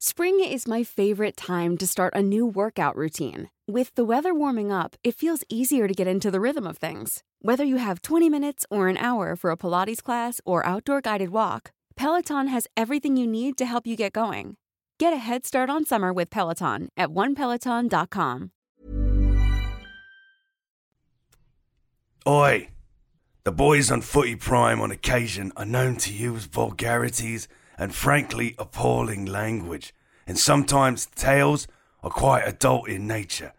Spring is my favorite time to start a new workout routine. With the weather warming up, it feels easier to get into the rhythm of things. Whether you have 20 minutes or an hour for a Pilates class or outdoor guided walk, Peloton has everything you need to help you get going. Get a head start on summer with Peloton at onepeloton.com. Oi! The boys on Footy Prime on occasion are known to use vulgarities and frankly appalling language, and sometimes tales are quite adult in nature.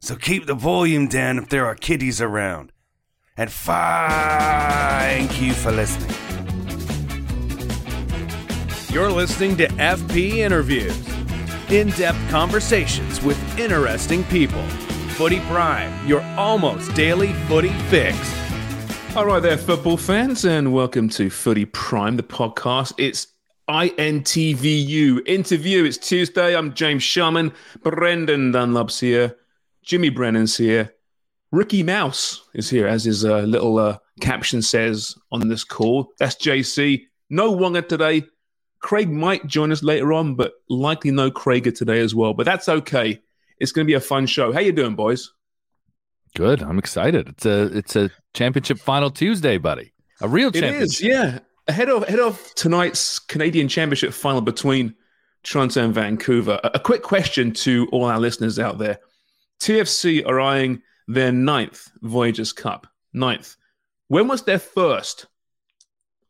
So keep the volume down if there are kiddies around. And thank you for listening. You're listening to FP Interviews, in depth conversations with interesting people. Footy Prime, your almost daily footy fix. All right, there, football fans, and welcome to Footy Prime, the podcast. It's INTVU interview. It's Tuesday. I'm James Sharman. Brendan Dunlop's here. Jimmy Brennan's here. Ricky Mouse is here, as his uh, little uh, caption says on this call. That's JC. No Wonga today. Craig might join us later on, but likely no Craiger today as well. But that's okay. It's going to be a fun show. How you doing, boys? Good. I'm excited. It's a it's a championship final Tuesday, buddy. A real championship. It is, yeah. Ahead of ahead of tonight's Canadian Championship final between Toronto and Vancouver. A, a quick question to all our listeners out there: TFC are eyeing their ninth Voyageurs Cup. Ninth. When was their first?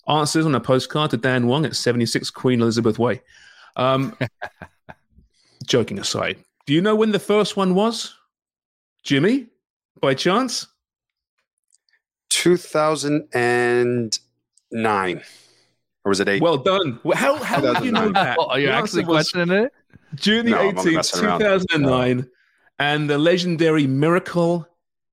Answers on a postcard to Dan Wong at 76 Queen Elizabeth Way. Um, joking aside, do you know when the first one was? Jimmy, by chance? 2009. Or was it eight? Well done. How, how did you know that? Oh, are you The actually questioning it? June the No, 18th, messing around. 2009, and the legendary Miracle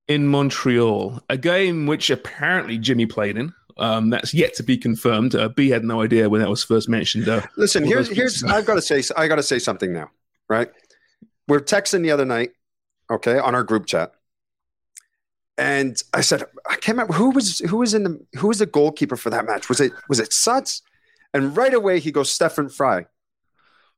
in Montreal, a game which apparently Jimmy played in. Um, that's yet to be confirmed. Uh, B had no idea when that was first mentioned. Uh, Listen, here's here's. I've got to say I got to say something now, right? We're texting the other night, okay, on our group chat, and I said I can't remember who was who was in the who was the goalkeeper for that match. Was it was it Suts? And right away he goes Stefan Frei.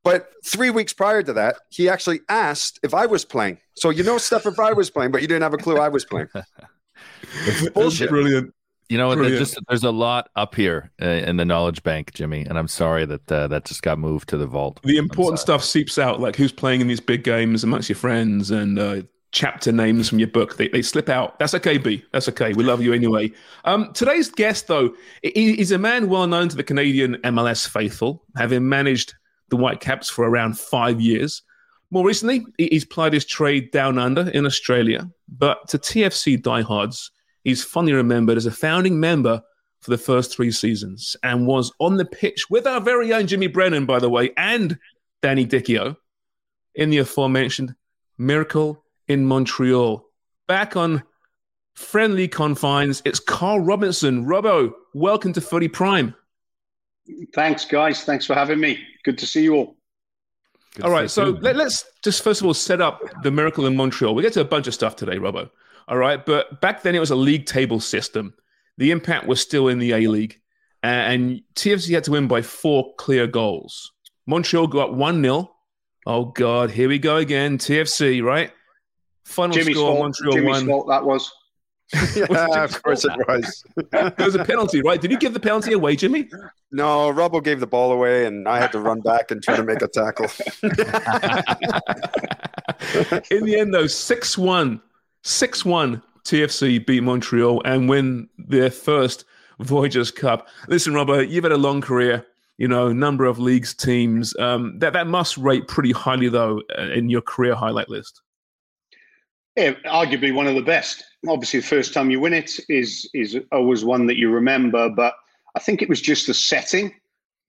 But three weeks prior to that, he actually asked if I was playing. So you know Stefan Frei was playing, but you didn't have a clue I was playing. bullshit. Brilliant. You know what? There's just there's a lot up here uh, in the knowledge bank, Jimmy, and I'm sorry that uh, that just got moved to the vault. The important stuff seeps out, like who's playing in these big games amongst your friends and uh, chapter names from your book. They, they slip out. That's okay, B. That's okay. We love you anyway. Um, today's guest, though, is a man well known to the Canadian MLS faithful, having managed the Whitecaps for around five years. More recently, he's plied his trade down under in Australia. But to TFC diehards, he's fondly remembered as a founding member for the first three seasons and was on the pitch with our very own Jimmy Brennan, by the way, and Danny Dichio in the aforementioned Miracle in Montreal. Back on friendly confines, it's Carl Robinson. Robbo, welcome to Footy Prime. Thanks, guys. Thanks for having me. Good to see you all. Good all right, so you let, us just first of all set up the Miracle in Montreal. We get to a bunch of stuff today, Robbo. All right, but back then it was a league table system. The impact was still in the A League, and TFC had to win by four clear goals. Montreal got 1 0. Oh, God, here we go again. TFC, right? Final Jimmy's score fault. Montreal Jimmy's 1. fault that was. yeah, of course it was. There was a penalty, right? Did you give the penalty away, Jimmy? No, Robbo gave the ball away, and I had to run back and try to make a tackle. In the end, though, 6 1, 6 1, TFC beat Montreal and win their first Voyageurs Cup. Listen, Robert, you've had a long career, you know, number of leagues, teams. Um, that, that must rate pretty highly, though, uh, in your career highlight list. Yeah, arguably one of the best. Obviously, the first time you win it is is always one that you remember. But I think it was just the setting.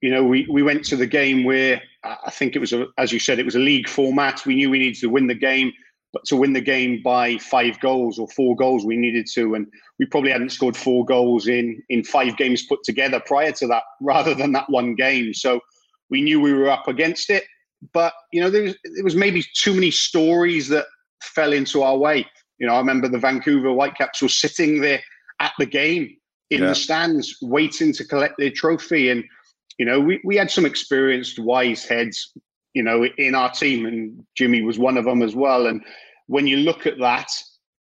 You know, we, we went to the game where I think it was, a, as you said, it was a league format. We knew we needed to win the game, but to win the game by five goals or four goals, we needed to. And we probably hadn't scored four goals in in five games put together prior to that, rather than that one game. So we knew we were up against it. But you know, there was, there was maybe too many stories that fell into our way. You know, I remember the Vancouver Whitecaps were sitting there at the game in yeah. the stands, waiting to collect their trophy, and you know, we, we had some experienced wise heads, you know, in our team, and Jimmy was one of them as well. And when you look at that,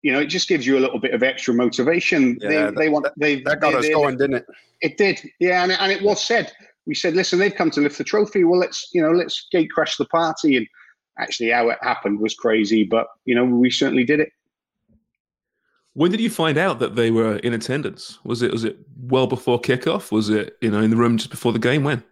you know, it just gives you a little bit of extra motivation. Yeah, they, that, they want they that got they, us going, didn't it? It did, yeah, and and it was said. We said, listen, they've come to lift the trophy. Well, let's you know, let's gate crash the party. And actually, how it happened was crazy, but you know, we certainly did it. When did you find out that they were in attendance? Was it was it well before kickoff? Was it you know in the room just before the game? When?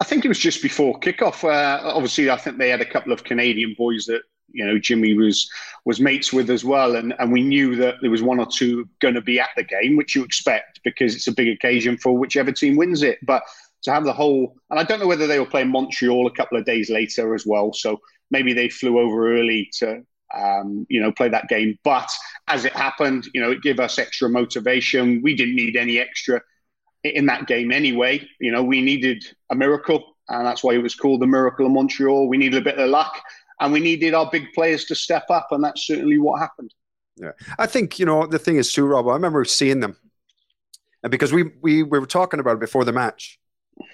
I think it was just before kickoff. Uh, obviously, I think they had a couple of Canadian boys that you know Jimmy was was mates with as well, and and we knew that there was one or two going to be at the game, which you expect because it's a big occasion for whichever team wins it. But to have the whole, and I don't know whether they were playing Montreal a couple of days later as well, so maybe they flew over early to um, you know, play that game. But as it happened, you know, it gave us extra motivation. We didn't need any extra in that game anyway. You know, we needed a miracle, and that's why it was called the Miracle of Montreal. We needed a bit of luck, and we needed our big players to step up, and that's certainly what happened. Yeah, I think you know the thing is too, Rob. I remember seeing them, and because we we, we were talking about it before the match,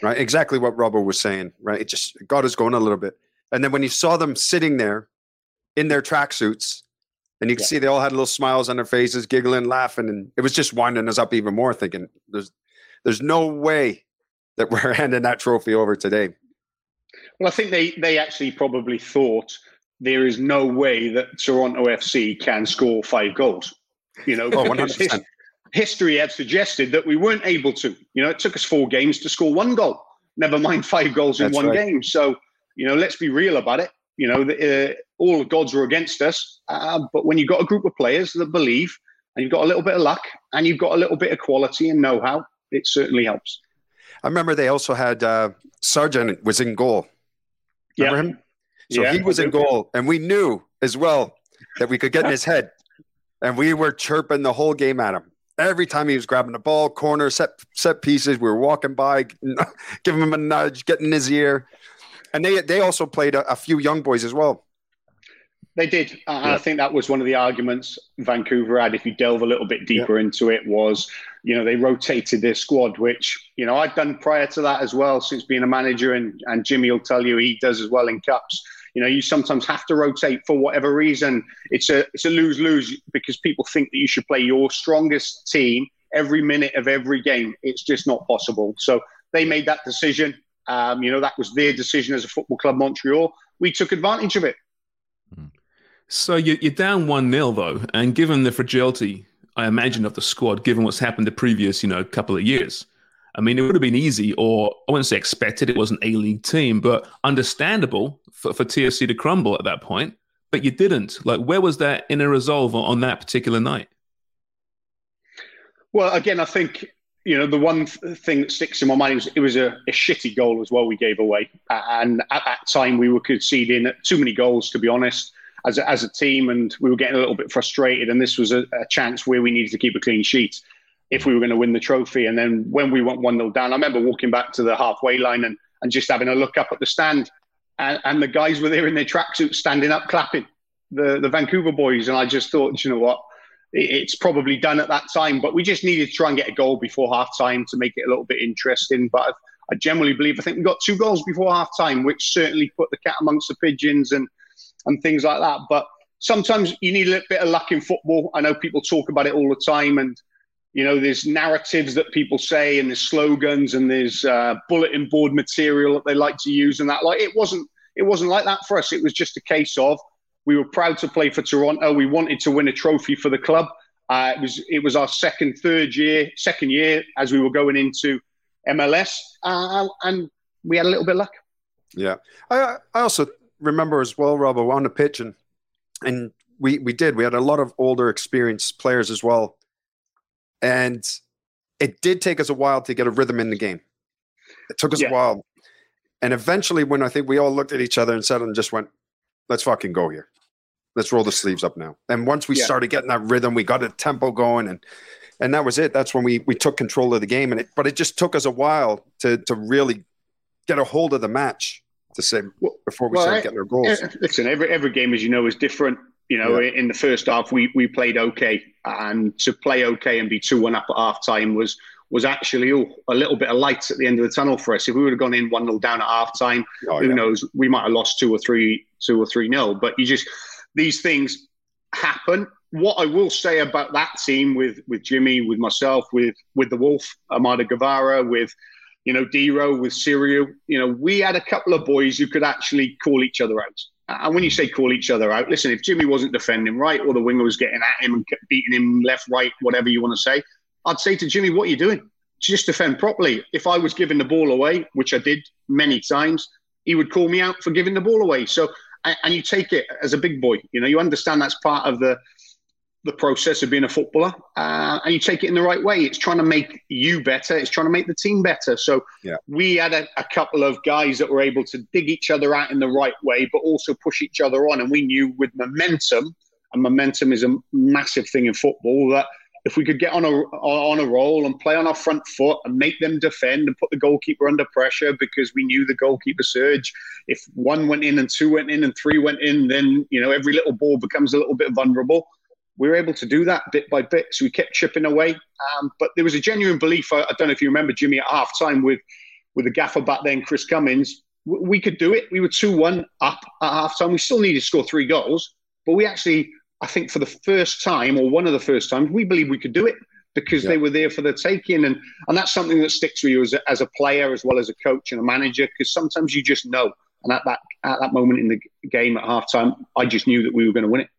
right? Exactly what Robbo was saying, right? It just got us going a little bit, and then when you saw them sitting there in their tracksuits. And you can yeah. see they all had little smiles on their faces, giggling, laughing, and it was just winding us up even more. Thinking, "There's, there's no way that we're handing that trophy over today." Well, I think they they actually probably thought there is no way that Toronto FC can score five goals. You know, oh, 100%. history had suggested that we weren't able to. You know, it took us four games to score one goal. Never mind five goals in That's one right. game. So, you know, let's be real about it. You know, the, uh, all the gods were against us. Uh, but when you've got a group of players that believe, and you've got a little bit of luck, and you've got a little bit of quality and know-how, it certainly helps. I remember they also had uh, Sargent was in goal. Remember yeah. him? So yeah, he was in goal, and we knew as well that we could get in his head, and we were chirping the whole game at him. Every time he was grabbing the ball, corner, set set pieces, we were walking by, giving him a nudge, getting in his ear and they they also played a, a few young boys as well. They did. Uh, yeah. I think that was one of the arguments Vancouver had. If you delve a little bit deeper yeah. into it, was you know they rotated their squad, which you know I've done prior to that as well since being a manager, and and Jimmy will tell you he does as well in cups. You know, you sometimes have to rotate for whatever reason. It's a it's a lose lose because people think that you should play your strongest team every minute of every game. It's just not possible. So they made that decision. Um, you know, that was their decision as a football club, Montreal. We took advantage of it. So you're down 1 0, though. And given the fragility, I imagine, of the squad, given what's happened the previous, you know, couple of years, I mean, it would have been easy, or I wouldn't say expected, it was an A League team, but understandable for, for to crumble at that point. But you didn't. Like, where was that inner resolve on that particular night? Well, again, I think you know, the one th- thing that sticks in my mind was it was a, a, shitty goal as well we gave away. And at that time, we were conceding too many goals, to be honest, as a, as a team. And we were getting a little bit frustrated. And this was a, a chance where we needed to keep a clean sheet if we were going to win the trophy. And then when we went 1 0 down, I remember walking back to the halfway line and, and just having a look up at the stand. And, and the guys were there in their tracksuits standing up, clapping, the, the Vancouver boys. And I just thought, you know what? it's probably done at that time. But we just needed to try and get a goal before half time to make it a little bit interesting. But I generally believe I think we got two goals before half time, which certainly put the cat amongst the pigeons and and things like that. But sometimes you need a little bit of luck in football. I know people talk about it all the time, and you know there's narratives that people say, and there's slogans, and there's uh, bulletin board material that they like to use, and that like it wasn't it wasn't like that for us. It was just a case of we were proud to play for Toronto. We wanted to win a trophy for the club. Uh, it was it was our second, third year, second year as we were going into MLS, uh, and we had a little bit of luck. Yeah, I I also remember as well, Rob, on the pitch, and and we we did. We had a lot of older, experienced players as well, and it did take us a while to get a rhythm in the game. It took us yeah. a while, And eventually, when I think we all looked at each other and said, and just went, let's fucking go here. Let's roll the sleeves up now. And once we Yeah. started getting that rhythm, we got a tempo going and and that was it. That's when we we took control of the game. And it but it just took us a while to to really get a hold of the match to say before we well, started I- getting our goals. Eh, Listen, every every game, as you know, is different. You know, in the first half, we we played okay, and to play okay and be two one up at half time was was actually oh, a little bit of light at the end of the tunnel for us. If we would have gone in one 0 down at half time, Oh, who yeah. knows? We might have lost two or three, two or three nil. But you just these things happen. What I will say about that team with with Jimmy, with myself, with with the Wolf, Amado Guevara, with you know Dero, with Sirio, you know, we had a couple of boys who could actually call each other out. And when you say call each other out, listen, if Jimmy wasn't defending right or the winger was getting at him and beating him left, right, whatever you want to say, I'd say to Jimmy, what are you doing? Just defend properly. If I was giving the ball away, which I did many times, he would call me out for giving the ball away. So, and you take it as a big boy. You know, you understand that's part of the the process of being a footballer, uh, and you take it in the right way. It's trying to make you better. It's trying to make the team better. So Yeah. we had a, a couple of guys that were able to dig each other out in the right way, but also push each other on. And we knew with momentum, and momentum is a massive thing in football, that if we could get on a on a roll and play on our front foot and make them defend and put the goalkeeper under pressure because we knew the goalkeeper surge. If one went in and two went in and three went in, then you know every little ball becomes a little bit vulnerable. We were able to do that bit by bit, so we kept chipping away. Um, but there was a genuine belief. I, I don't know if you remember Jimmy at half time with with the gaffer back then, Chris Cummins. w- We could do it. We were two one up at half time. We still needed to score three goals, but we actually I think for the first time, or one of the first times, we believe we could do it because Yeah. they were there for the taking, and and that's something that sticks with you as a, as a player as well as a coach and a manager. Because sometimes you just know, and at that at that moment in the game at halftime, I just knew that we were going to win it.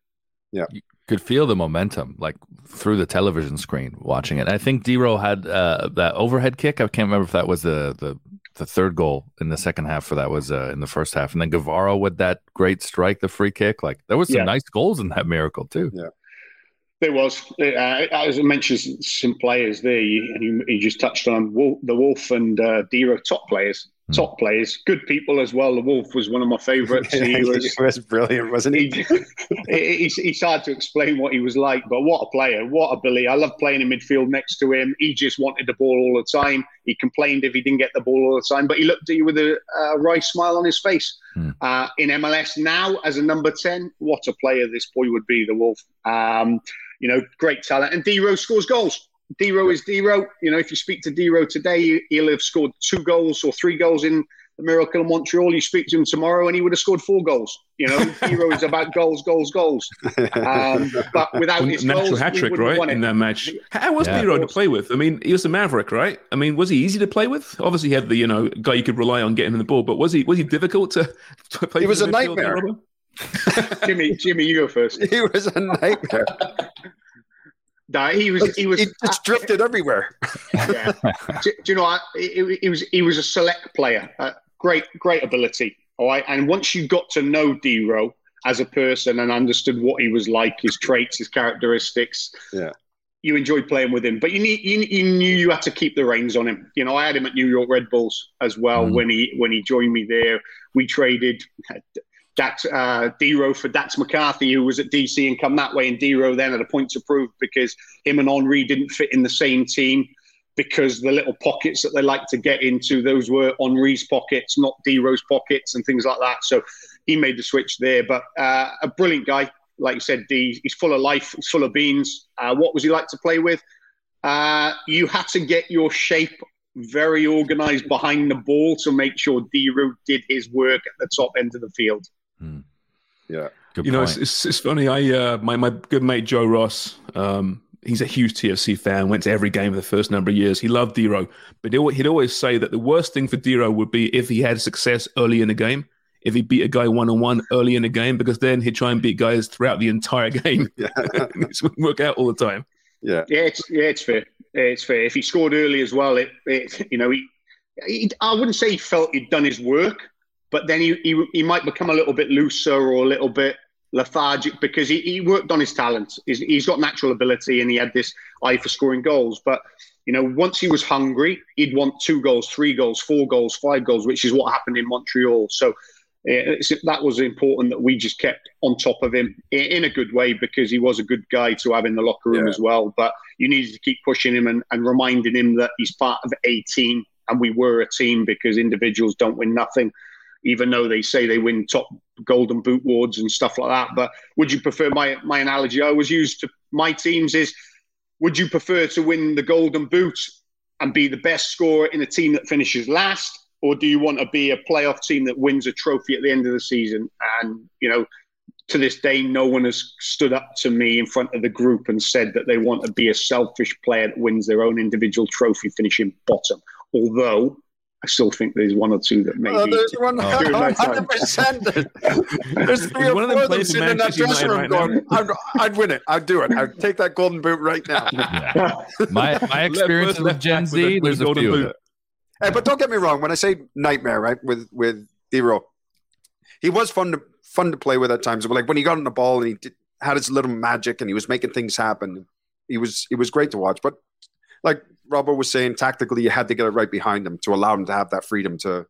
Could feel the momentum like through the television screen watching it. I think Dero had uh, that overhead kick. I can't remember if that was the the, the third goal in the second half or that was uh, in the first half. And then Guevara with that great strike, the free kick. Like there was some Yeah. nice goals in that miracle too. Yeah. There was, uh, as I mentioned, some players there, you- and you, you just touched on Wolf, the Wolf and uh, Dero, top players, Hmm. top players, good people as well. The Wolf was one of my favourites. He was, it was brilliant, wasn't he? he, it's, it's hard to explain what he was like, but what a player, what a Billy. I love playing in midfield next to him. He just wanted the ball all the time. He complained if he didn't get the ball all the time, but he looked at you with a uh, wry smile on his face. Hmm. Uh, in MLS now, as a number 10, what a player this boy would be, the Wolf. Um, you know, great talent. And Dero scores goals. Dero is Dero. You know, if you speak to Dero today, he'll have scored two goals or three goals in the Miracle of Montreal. You speak to him tomorrow, and he would have scored four goals. You know, Dero is about goals, goals, goals. Um, but without his Natural goals, hat trick, right? In that match. How was Yeah. Dero to play with? I mean, he was a maverick, right? I mean, was he easy to play with? Obviously, he had the you know guy you could rely on getting him the ball, but was he was he difficult to, to play? He was a in the midfield, nightmare. Jimmy, Jimmy, you go first. he was a nightmare. No, he was. He was. he just drifted everywhere. yeah. do, do you know what? He, he was he was a select player. Uh, great great ability. All right, and once you got to know Dero as a person and understood what he was like, his traits, his characteristics, Yeah. you enjoyed playing with him. But you need you, you knew you had to keep the reins on him. You know, I had him at New York Red Bulls as well Mm. when he when he joined me there. We traded. Dax, uh, Dero for Dax McCarty, who was at DC and come that way, and Dero then had a point to prove because him and Henry didn't fit in the same team because the little pockets that they like to get into, those were Henry's pockets, not Dero's pockets and things like that. So he made the switch there. But uh, a brilliant guy. Like you said, D, he's full of life, he's full of beans. Uh, what was he like to play with? Uh, you had to get your shape very organized behind the ball to make sure Dero did his work at the top end of the field. Yeah. Good you know, it's, it's, it's funny. I uh, my my good mate Joe Ross. Um, he's a huge TFC fan. Went to every game for the first number of years. He loved Dero, but he'd he'd always say that the worst thing for Dero would be if he had success early in the game. If he beat a guy one on one early in the game, because then he'd try and beat guys throughout the entire game. Yeah. it wouldn't work out all the time. yeah. Yeah, it's yeah, it's fair. It's fair. If he scored early as well, it, it you know, he, he I wouldn't say he felt he'd done his work, but then he, he he might become a little bit looser or a little bit lethargic because he, he worked on his talents. He's, he's got natural ability and he had this eye for scoring goals. But, you know, once he was hungry, he'd want two goals, three goals, four goals, five goals, which is what happened in Montreal. So that was important that we just kept on top of him in a good way because he was a good guy to have in the locker room yeah. as well. But you needed to keep pushing him and, and reminding him that he's part of a team and we were a team because individuals don't win nothing, even though they say they win top golden boot awards and stuff like that. But would you prefer my my analogy I always use to my teams is would you prefer to win the golden boot and be the best scorer in a team that finishes last? Or do you want to be a playoff team that wins a trophy at the end of the season? And, you know, to this day, no one has stood up to me in front of the group and said that they want to be a selfish player that wins their own individual trophy, finishing bottom. Although I still think there's one or two that maybe. Oh, there's one hundred percent. There's three or four of them sitting in that dressing room right going, I'd, I'd, win it. I'd do it. I'd take that golden boot right now." Yeah. My my experience with Gen Z, there's a few. Boot. Hey, but don't get me wrong. When I say nightmare, right, with with Dero, he was fun to fun to play with at times. But like when he got on the ball and he did, had his little magic and he was making things happen, he was he was great to watch. But like Robert was saying, tactically, you had to get it right behind him to allow him to have that freedom to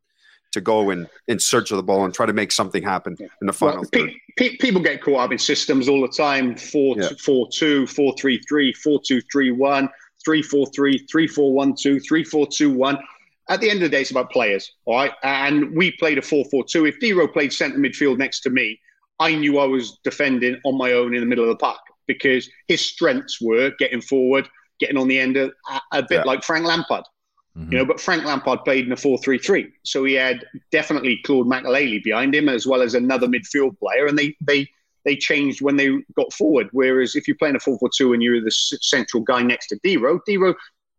to go in in search of the ball and try to make something happen in the final. Well, pe- pe- people get caught up in systems all the time: four, yeah. four, two, four, three, three, four, two, three, one, three, four, three, three, four, one, two, three, four, two, one. At the end of the day, it's about players, all right? And we played a 4 4 2. If Dero played centre midfield next to me, I knew I was defending on my own in the middle of the park because his strengths were getting forward, getting on the end of, a, bit yeah. like Frank Lampard. Mm-hmm. You know, but Frank Lampard played in a 4-3-3, so he had definitely Claude Makélélé behind him as well as another midfield player, and they they they changed when they got forward. Whereas if you're playing a 4-4-2 and you're the central guy next to Dero, Dero,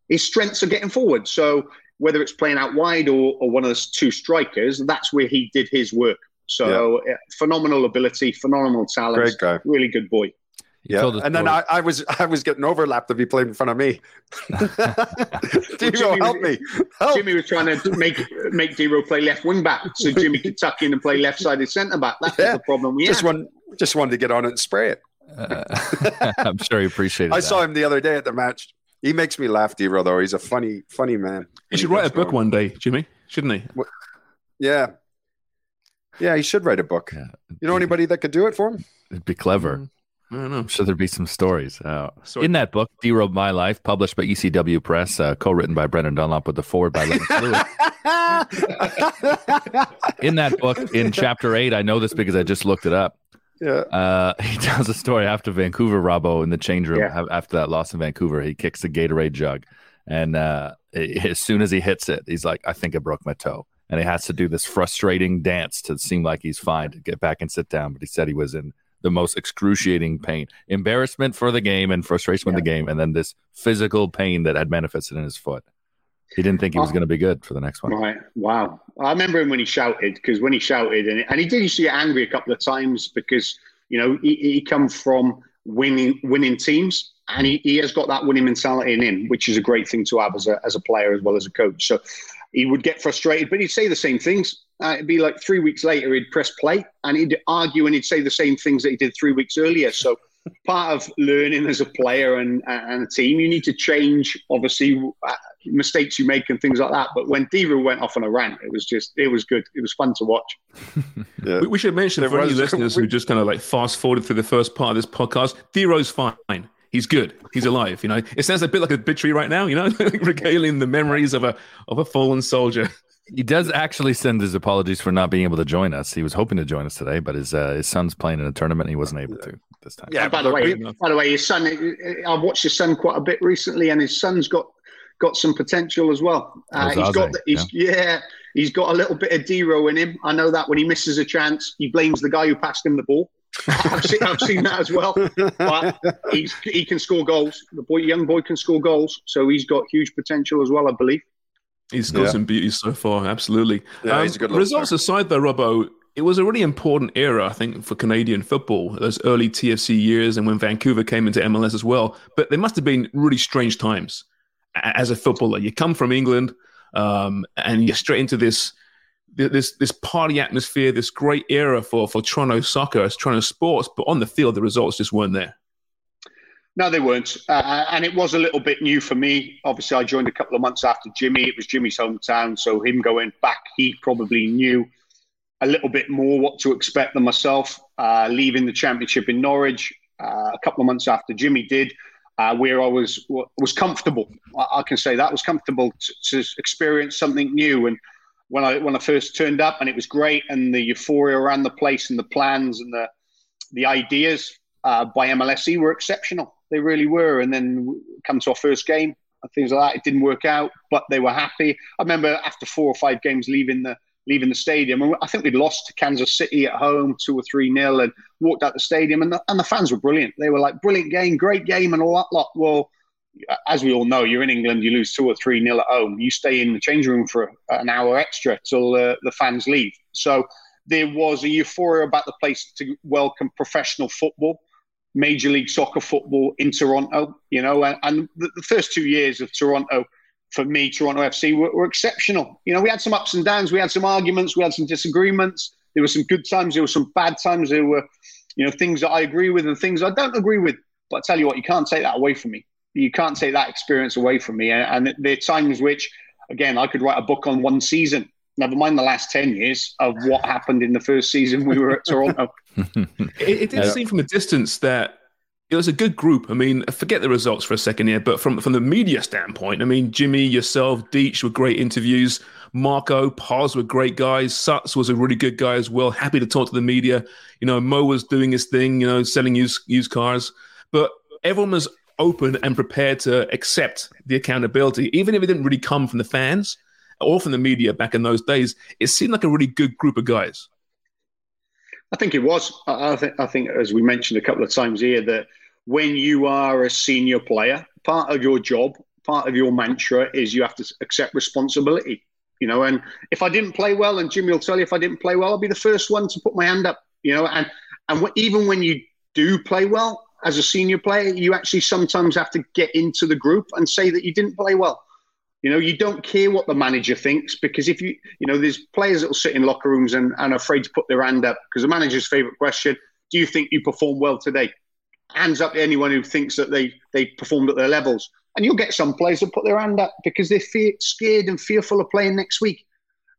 his strengths are getting forward. So whether it's playing out wide or, or one of the two strikers, that's where he did his work. So yeah. phenomenal ability, phenomenal talent, great guy, really good boy. Yeah, and then I, I, was I was getting overlapped if he played in front of me. Dero, help me! Help. Jimmy was trying to make make Dero play left wing back, so Jimmy could tuck in and play left sided centre back. That's yeah. the problem we just had. One, just wanted to get on it and spray it. Uh, I'm sure he appreciated. I that. saw him the other day at the match. He makes me laugh, Dero. Though he's a funny, funny man. He should write a book one day, Jimmy. Shouldn't he? Yeah, yeah. He should write a book. Yeah. You know anybody that could do it for him? It'd be clever. Mm, I don't know. I'm sure there'd be some stories. Uh, in that book, Dero My Life, published by ECW Press, uh, co-written by Brendan Dunlop with the foreword by Lennox Lewis. in that book, in chapter eight, I know this because I just looked it up. Yeah. Uh, he tells a story after Vancouver, Robbo, in the change room yeah. after that loss in Vancouver. He kicks the Gatorade jug. And uh, as soon as he hits it, he's like, I think I broke my toe. And he has to do this frustrating dance to seem like he's fine to get back and sit down. But he said he was in the most excruciating pain, embarrassment for the game and frustration yeah. with the game, and then this physical pain that had manifested in his foot. He didn't think he was oh. going to be good for the next one. Right. Wow. I remember him when he shouted because when he shouted and, and he did used to get angry a couple of times because you know he, he come from winning winning teams and he, he has got that winning mentality in him, which is a great thing to have as a as a player as well as a coach. So he would get frustrated, but he'd say the same things. Uh, it'd be like three weeks later, he'd press play and he'd argue and he'd say the same things that he did three weeks earlier. So part of learning as a player and, and a team, you need to change, obviously, uh, mistakes you make and things like that. But when Dero went off on a rant, it was just, it was good. It was fun to watch. yeah. we, we, should mention there for any listeners who just kind of like fast forwarded through the first part of this podcast, Dero's fine. He's good. He's alive. You know, it sounds a bit like a obituary right now. You know, regaling the memories of a of a fallen soldier. He does actually send his apologies for not being able to join us. He was hoping to join us today, but his uh, his son's playing in a tournament and he wasn't able to this time. Yeah. by the way, by the way, his son. I've watched his son quite a bit recently, and his son's got got some potential as well. Uh, he's got. The, he's, yeah. yeah. He's got a little bit of Dero in him. I know that when he misses a chance, he blames the guy who passed him the ball. I've, seen, I've seen that as well. But he's, he can score goals. The boy, young boy, can score goals, so he's got huge potential as well, I believe. He's got yeah. some beauty so far, absolutely. Yeah, um, he's a good results player. aside, though, Robbo, it was a really important era, I think, for Canadian football. Those early TFC years, and when Vancouver came into MLS as well. But there must have been really strange times as a footballer. You come from England, um, and you're straight into this this this party atmosphere, this great era for for Toronto soccer, Toronto sports, but on the field, the results just weren't there. No, they weren't, uh, and it was a little bit new for me. Obviously, I joined a couple of months after Jimmy. It was Jimmy's hometown, so him going back, he probably knew a little bit more what to expect than myself. Uh, leaving the championship in Norwich uh, a couple of months after Jimmy did, uh, where I was was comfortable. I, I, can say that was comfortable to, to experience something new and when I when I first turned up, and it was great, and the euphoria around the place, and the plans, and the the ideas uh, by MLSE were exceptional. They really were. And then come to our first game and things like that, it didn't work out, but they were happy. I remember after four or five games leaving the leaving the stadium, and I think we'd lost to Kansas City at home, two or three nil, and walked out the stadium, and the, and the fans were brilliant. They were like, "Brilliant game, great game," and all that lot. Well as we all know, you're in England, you lose two or three nil at home. You stay in the change room for an hour extra till uh, the fans leave. So there was a euphoria about the place to welcome professional football, Major League Soccer football in Toronto. You know, and, and the, the, first two years of Toronto, for me, Toronto FC were, were exceptional. You know, we had some ups and downs, we had some arguments, we had some disagreements. There were some good times, there were some bad times. There were, you know, things that I agree with and things I don't agree with. But I tell you what, you can't take that away from me you can't take that experience away from me. And there are times which, again, I could write a book on one season, never mind the last 10 years of what happened in the first season we were at Toronto. it, it, did seem from a distance that it was a good group. I mean, forget the results for a second here, but from, from the media standpoint, I mean, Jimmy, yourself, Deitch were great interviews. Marco, Paz were great guys. Suts was a really good guy as well. Happy to talk to the media. You know, Mo was doing his thing, you know, selling used, used cars. But everyone was open and prepared to accept the accountability, even if it didn't really come from the fans or from the media back in those days. It seemed like a really good group of guys. I think it was. I think, I think, as we mentioned a couple of times here, that when you are a senior player, part of your job, part of your mantra is you have to accept responsibility. You know, and if I didn't play well, and Jimmy will tell you, if I didn't play well, I'll be the first one to put my hand up. You know, and and even when you do play well, as a senior player, you actually sometimes have to get into the group and say that you didn't play well. You know, you don't care what the manager thinks because if you, you know, there's players that will sit in locker rooms and, and are afraid to put their hand up because the manager's favourite question, do you think you performed well today? Hands up to anyone who thinks that they, they performed at their levels. And you'll get some players that put their hand up because they're scared and fearful of playing next week.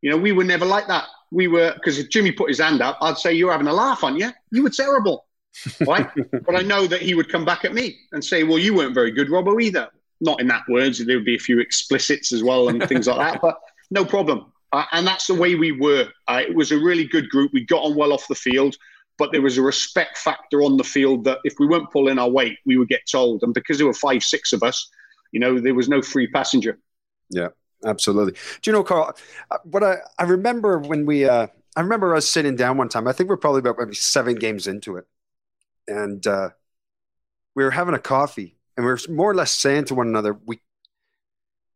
You know, we were never like that. We were, because if Jimmy put his hand up, I'd say, You're having a laugh, aren't you? You were terrible right? but I know that he would come back at me and say, "Well, you weren't very good, Robbo, either." Not in that words. There would be a few explicits as well and things like that, but no problem. Uh, and that's the way we were. Uh, it was a really good group. We got on well off the field, but there was a respect factor on the field that if we weren't pulling our weight, we would get told. And because there were five, six of us, you know, there was no free passenger. Yeah, absolutely. Do you know, Carl? Uh, what I I remember when we. Uh, I remember us sitting down one time. I think we're probably about maybe seven games into it and uh, we were having a coffee, and we were more or less saying to one another, we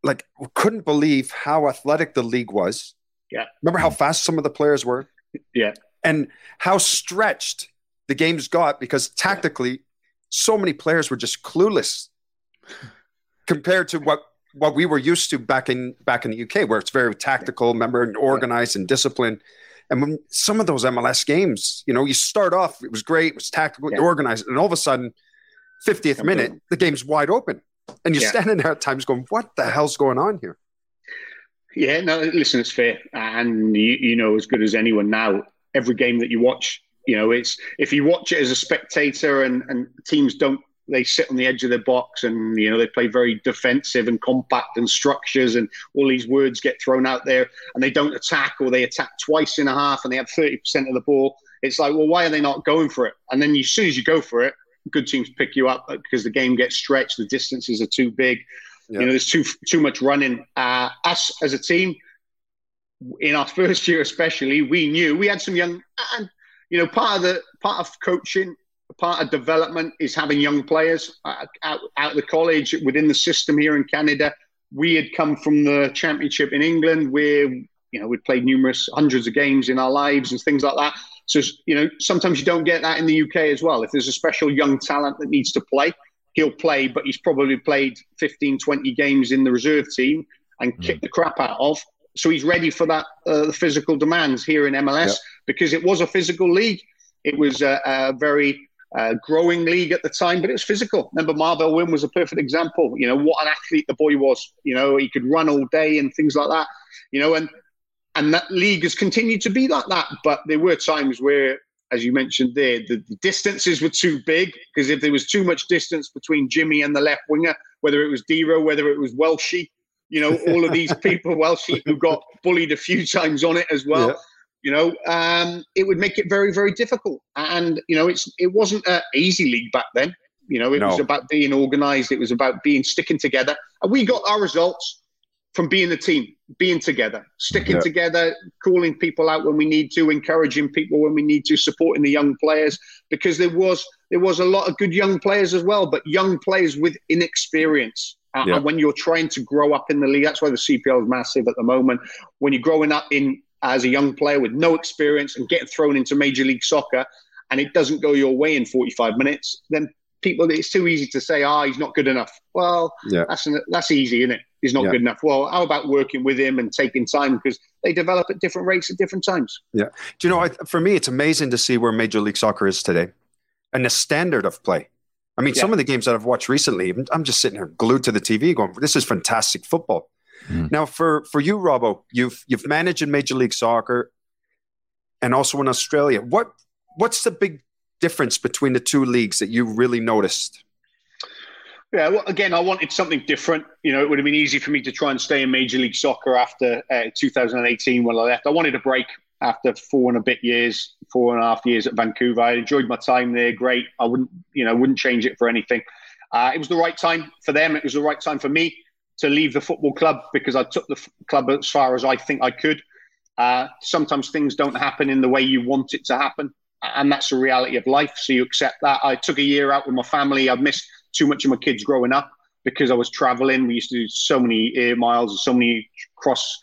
like we couldn't believe how athletic the league was. Yeah. Remember how fast some of the players were? Yeah. And how stretched the games got because tactically, so many players were just clueless compared to what what we were used to back in back in the UK, where it's very tactical, remember, and organized and disciplined. And when some of those MLS games, you know, you start off, it was great, it was tactical, yeah. you organized, and all of a sudden, 50th minute, the game's wide open. And you're yeah. standing there at times going, what the hell's going on here? Yeah, no, listen, it's fair. And you, you know as good as anyone now, every game that you watch, you know, it's if you watch it as a spectator and, and teams don't they sit on the edge of their box and you know they play very defensive and compact and structures and all these words get thrown out there and they don't attack or they attack twice in a half and they have 30% of the ball. It's like well why are they not going for it? And then as soon as you go for it good teams pick you up because the game gets stretched the distances are too big. You know there's too too much running. Uh, us as a team in our first year especially we knew we had some young and you know part of the part of coaching part of development is having young players uh, out, out of the college within the system here in Canada. We had come from the championship in England where, you know, we'd played numerous hundreds of games in our lives and things like that. So, you know, sometimes you don't get that in the UK as well. If there's a special young talent that needs to play, he'll play, but he's probably played 15, 20 games in the reserve team and mm. kicked the crap out of. so he's ready for that uh, physical demands here in MLS because it was a physical league. It was a, a very uh, growing league at the time, but it was physical. Remember, Marvell Wynne was a perfect example. You know what an athlete the boy was. You know he could run all day and things like that. You know, and and that league has continued to be like that. But there were times where, as you mentioned there, the, the distances were too big because if there was too much distance between Jimmy and the left winger, whether it was Dero, whether it was Welshie, you know, all of these people, Welshie, who got bullied a few times on it as well. Yeah. You know, um, it would make it very, very difficult. And you know, it's it wasn't an easy league back then. You know, it no. was about being organised. It was about being sticking together, and we got our results from being the team, being together, sticking yeah. together, calling people out when we need to, encouraging people when we need to, supporting the young players because there was there was a lot of good young players as well, but young players with inexperience. Uh, yeah. And when you're trying to grow up in the league, that's why the CPL is massive at the moment. When you're growing up in as a young player with no experience and getting thrown into Major League Soccer, and it doesn't go your way in 45 minutes, then people it's too easy to say, "Ah, oh, he's not good enough." Well, yeah. that's that's easy, isn't it? He's not yeah. good enough. Well, how about working with him and taking time because they develop at different rates at different times. Yeah. Do you know? I, for me, it's amazing to see where Major League Soccer is today, and the standard of play. I mean, yeah. some of the games that I've watched recently, I'm just sitting here glued to the TV, going, "This is fantastic football." Mm. Now, for for you, Robbo, you've you've managed in Major League Soccer, and also in Australia. What what's the big difference between the two leagues that you really noticed? Yeah, well, again, I wanted something different. You know, it would have been easy for me to try and stay in Major League Soccer after uh, 2018 when I left. I wanted a break after four and a bit years, four and a half years at Vancouver. I enjoyed my time there. Great. I wouldn't, you know, wouldn't change it for anything. Uh, it was the right time for them. It was the right time for me to leave the football club because I took the f- club as far as I think I could. Uh, sometimes things don't happen in the way you want it to happen, and that's the reality of life. So you accept that. I took a year out with my family. I've missed too much of my kids growing up because I was traveling. We used to do so many air miles, and so many cross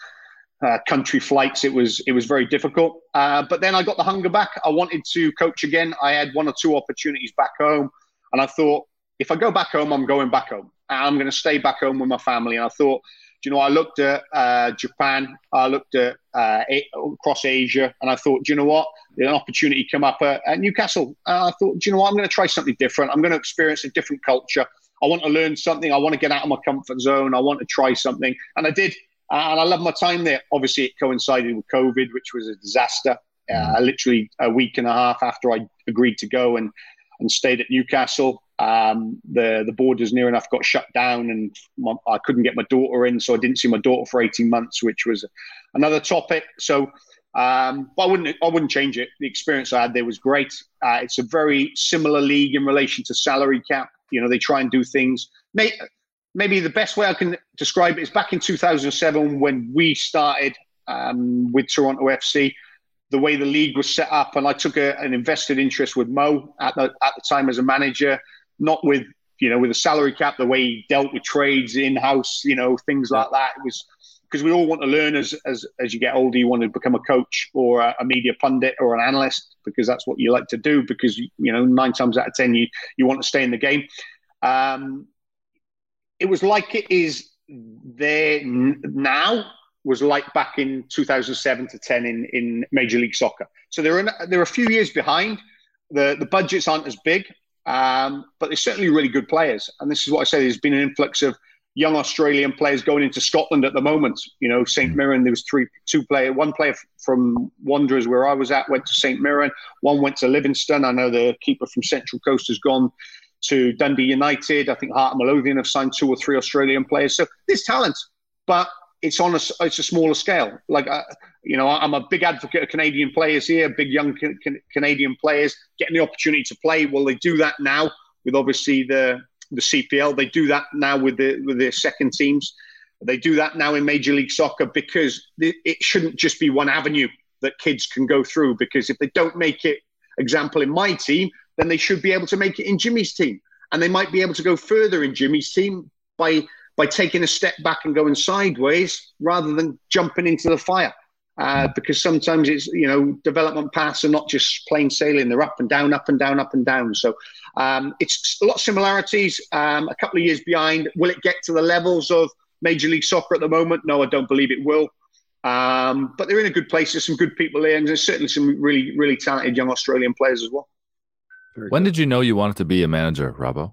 uh, country flights. It was it was very difficult. Uh, but then I got the hunger back. I wanted to coach again. I had one or two opportunities back home, and I thought if I go back home, I'm going back home. I'm going to stay back home with my family. And I thought, you know, I looked at uh, Japan, I looked at uh, across Asia, and I thought, do you know what? An opportunity come up at, at Newcastle. I thought, do you know what? I'm going to try something different. I'm going to experience a different culture. I want to learn something. I want to get out of my comfort zone. I want to try something, and I did. And I love my time there. Obviously, it coincided with COVID, which was a disaster. Uh, literally a week and a half after I agreed to go and and stayed at Newcastle. Um, the the borders near enough got shut down, and my, I couldn't get my daughter in, so I didn't see my daughter for eighteen months, which was another topic. So, um, but I wouldn't I wouldn't change it. The experience I had there was great. Uh, it's a very similar league in relation to salary cap. You know, they try and do things. Maybe, maybe the best way I can describe it is back in 2007 when we started um, with Toronto FC the way the league was set up, and I took a, an invested interest with Mo at the at the time as a manager not with you know with a salary cap, the way he dealt with trades in house, you know things like that. It was because we all want to learn as as as you get older. You want to become a coach or a, a, media pundit or an analyst because that's what you like to do. Because you know nine times out of ten you you want to stay in the game. Um, it was like it is there now was like back in 2007 to 10 in, in Major League Soccer. So they're in, they're a few years behind. The the budgets aren't as big, um, but they're certainly really good players. And this is what I say. There's been an influx of young Australian players going into Scotland at the moment. You know, St mm. Mirren. There was three, two player, one player from Wanderers where I was at went to St Mirren. One went to Livingston. I know the keeper from Central Coast has gone to Dundee United. I think Heart and Midlothian have signed two or three Australian players. So there's talent, but it's on a it's a smaller scale. Like uh, you know, I'm a big advocate of Canadian players here, big young can, can, Canadian players getting the opportunity to play. Well, they do that now with obviously the the CPL. They do that now with the with their second teams. They do that now in Major League Soccer because it shouldn't just be one avenue that kids can go through. Because if they don't make it, example in my team, then they should be able to make it in Jimmy's team, and they might be able to go further in Jimmy's team by by taking a step back and going sideways rather than jumping into the fire. Uh, because sometimes it's you know development paths are not just plain sailing; they're up and down, up and down, up and down. So um, it's a lot of similarities. Um, a couple of years behind. Will it get to the levels of Major League Soccer at the moment? No, I don't believe it will. Um, but they're in a good place. There's some good people there, and there's certainly some really, really talented young Australian players as well. Very when good. did you know you wanted to be a manager, Robbo?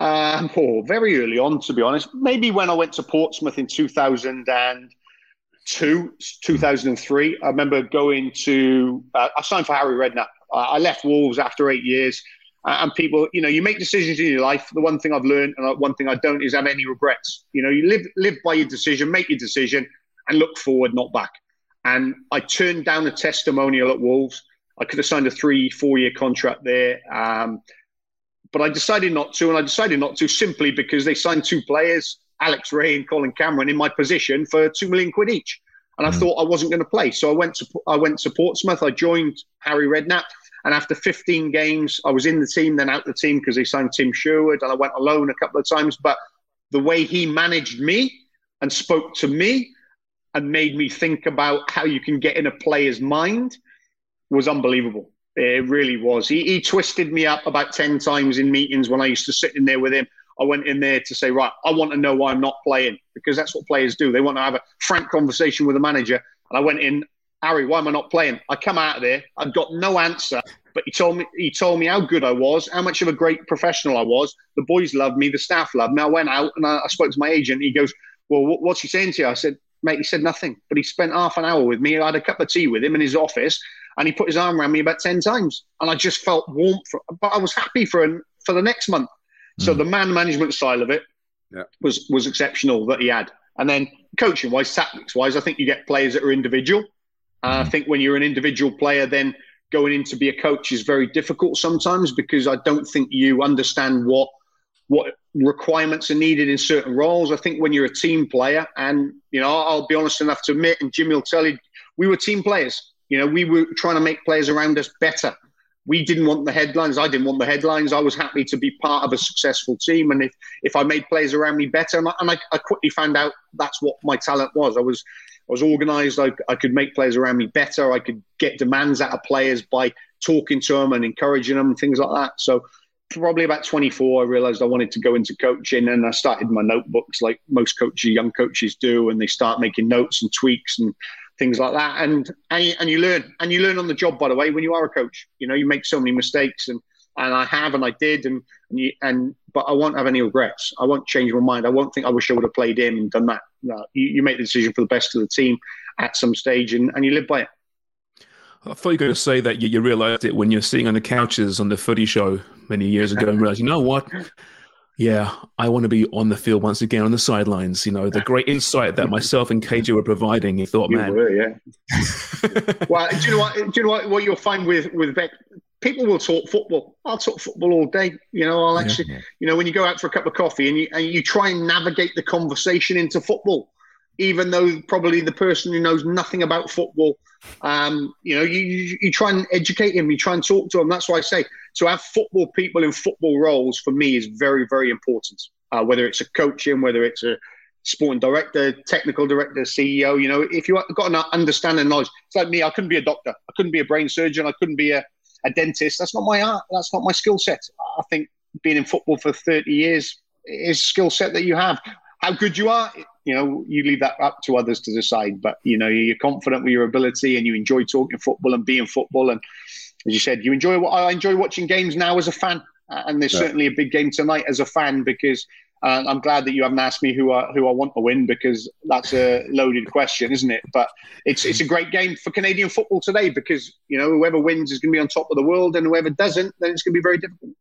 Um, oh, very early on, to be honest. Maybe when I went to Portsmouth in 2002, 2003. I remember going to, uh, I signed for Harry Redknapp. I left Wolves after eight years. And people, you know, you make decisions in your life. The one thing I've learned and one thing I don't is have any regrets. You know, you live live by your decision, make your decision, and look forward, not back. And I turned down a testimonial at Wolves. I could have signed a three, four year contract there. Um, but I decided not to, and I decided not to simply because they signed two players, Alex Rae and Colin Cameron, in my position for two million quid each, and I mm. thought I wasn't going to play. So I went to I went to Portsmouth. I joined Harry Redknapp, and after 15 games, I was in the team, then out the team because they signed Tim Sherwood, and I went alone a couple of times. But the way he managed me and spoke to me and made me think about how you can get in a player's mind was unbelievable. It really was. He, he twisted me up about 10 times in meetings when I used to sit in there with him. I went in there to say, right, I want to know why I'm not playing because that's what players do. They want to have a frank conversation with the manager. And I went in, Harry, why am I not playing? I come out of there, I've got no answer. But he told me he told me how good I was, how much of a great professional I was. The boys loved me, the staff loved me. I went out and I, I spoke to my agent. He goes, "Well, what's he saying to you?" I said, "Mate, he said nothing, but he spent half an hour with me. I had a cup of tea with him in his office, and he put his arm around me about 10 times. And I just felt warmth, but I was happy for him for the next month. So mm. the man management style of it yeah. was, was exceptional that he had. And then coaching wise, tactics wise, I think you get players that are individual. Uh, I hmm. think when you're an individual player, then going in to be a coach is very difficult sometimes because I don't think you understand what what requirements are needed in certain roles. I think when you're a team player, and you know, I'll be honest enough to admit, and Jimmy will tell you, we were team players. You know, we were trying to make players around us better. We didn't want the headlines. I didn't want the headlines. I was happy to be part of a successful team. And if, if I made players around me better, and, I, and I, I quickly found out that's what my talent was. I was I was organised. I, I could make players around me better. I could get demands out of players by talking to them and encouraging them and things like that. So probably about 24, I realised I wanted to go into coaching, and I started my notebooks like most coaches, young coaches do, and they start making notes and tweaks and things like that. And, and you, and you learn, and you learn on the job. By the way, when you are a coach, you know you make so many mistakes, and and I have, and I did, and and, you, and but I won't have any regrets. I won't change my mind. I won't think I wish I would have played in and done that. No, you, you make the decision for the best of the team at some stage, and, and you live by it. I thought you were going to say that you, you realized it when you're sitting on the couches on the footy show many years ago and realized, you know what? Yeah, I want to be on the field once again on the sidelines. You know, the great insight that myself and KJ were providing. You thought, you man, were, yeah. well, do you know what? Do you know what? What you'll find with with Beck, people will talk football. I'll talk football all day. You know, I'll actually, yeah. you know, when you go out for a cup of coffee and you and you try and navigate the conversation into football, even though probably the person who knows nothing about football, um, you know, you, you you try and educate him. You try and talk to him. That's why I say to have football people in football roles for me is very, very important. Uh, whether it's a coaching, whether it's a sporting director, technical director, CEO, you know, if you've got an understanding knowledge, it's like me, I couldn't be a doctor. I couldn't be a brain surgeon. I couldn't be a, a dentist. That's not my art. That's not my skill set. I think being in football for 30 years is skill set that you have. How good you are, you know, you leave that up to others to decide. But, you know, you're confident with your ability and you enjoy talking football and being football. And as you said, you enjoy what I enjoy watching games now as a fan, uh, and there's yeah. certainly a big game tonight as a fan because uh, I'm glad that you haven't asked me who I, who I want to win because that's a loaded question, isn't it? But it's it's a great game for Canadian football today because you know whoever wins is going to be on top of the world, and whoever doesn't, then it's going to be very difficult.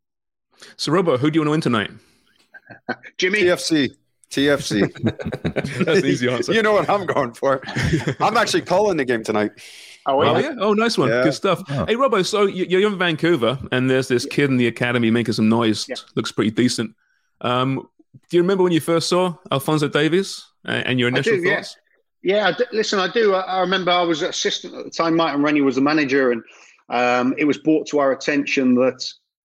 So, Robbo, who do you want to win tonight? Jimmy TFC. TFC. That's an easy answer. you know what I'm going for. I'm actually calling the game tonight. Oh, oh, yeah. Oh, nice one. Yeah. Good stuff. Oh. Hey, Robbo, so you're in Vancouver and there's this kid in the academy making some noise. Yeah. Looks pretty decent. Um, do you remember when you first saw Alphonso Davies and your initial do, thoughts? Yeah, yeah listen, I do. I, remember I was assistant at the time. Martin Rennie was the manager, and um, it was brought to our attention that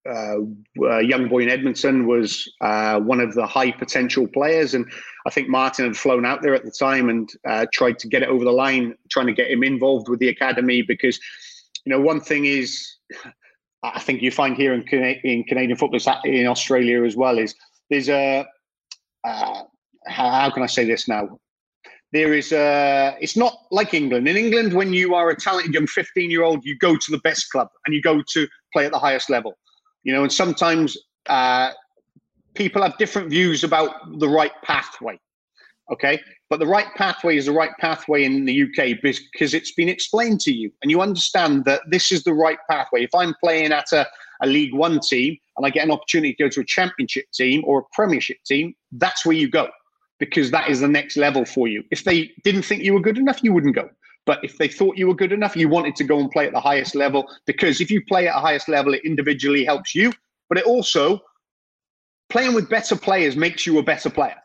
uh, a young boy in Edmonton was uh, one of the high potential players. And I think Martin had flown out there at the time and uh, tried to get it over the line, trying to get him involved with the academy. Because, you know, one thing is, I think you find here in, in Canadian football, in Australia as well, is there's a, uh, how can I say this now? there is a it's not like england in england when you are a talented young 15 year old you go to the best club and you go to play at the highest level you know and sometimes uh, people have different views about the right pathway okay but the right pathway is the right pathway in the uk because it's been explained to you and you understand that this is the right pathway if i'm playing at a, a league one team and i get an opportunity to go to a championship team or a premiership team that's where you go because that is the next level for you. If they didn't think you were good enough, you wouldn't go. But if they thought you were good enough, you wanted to go and play at the highest level because if you play at a highest level, it individually helps you, but it also playing with better players makes you a better player.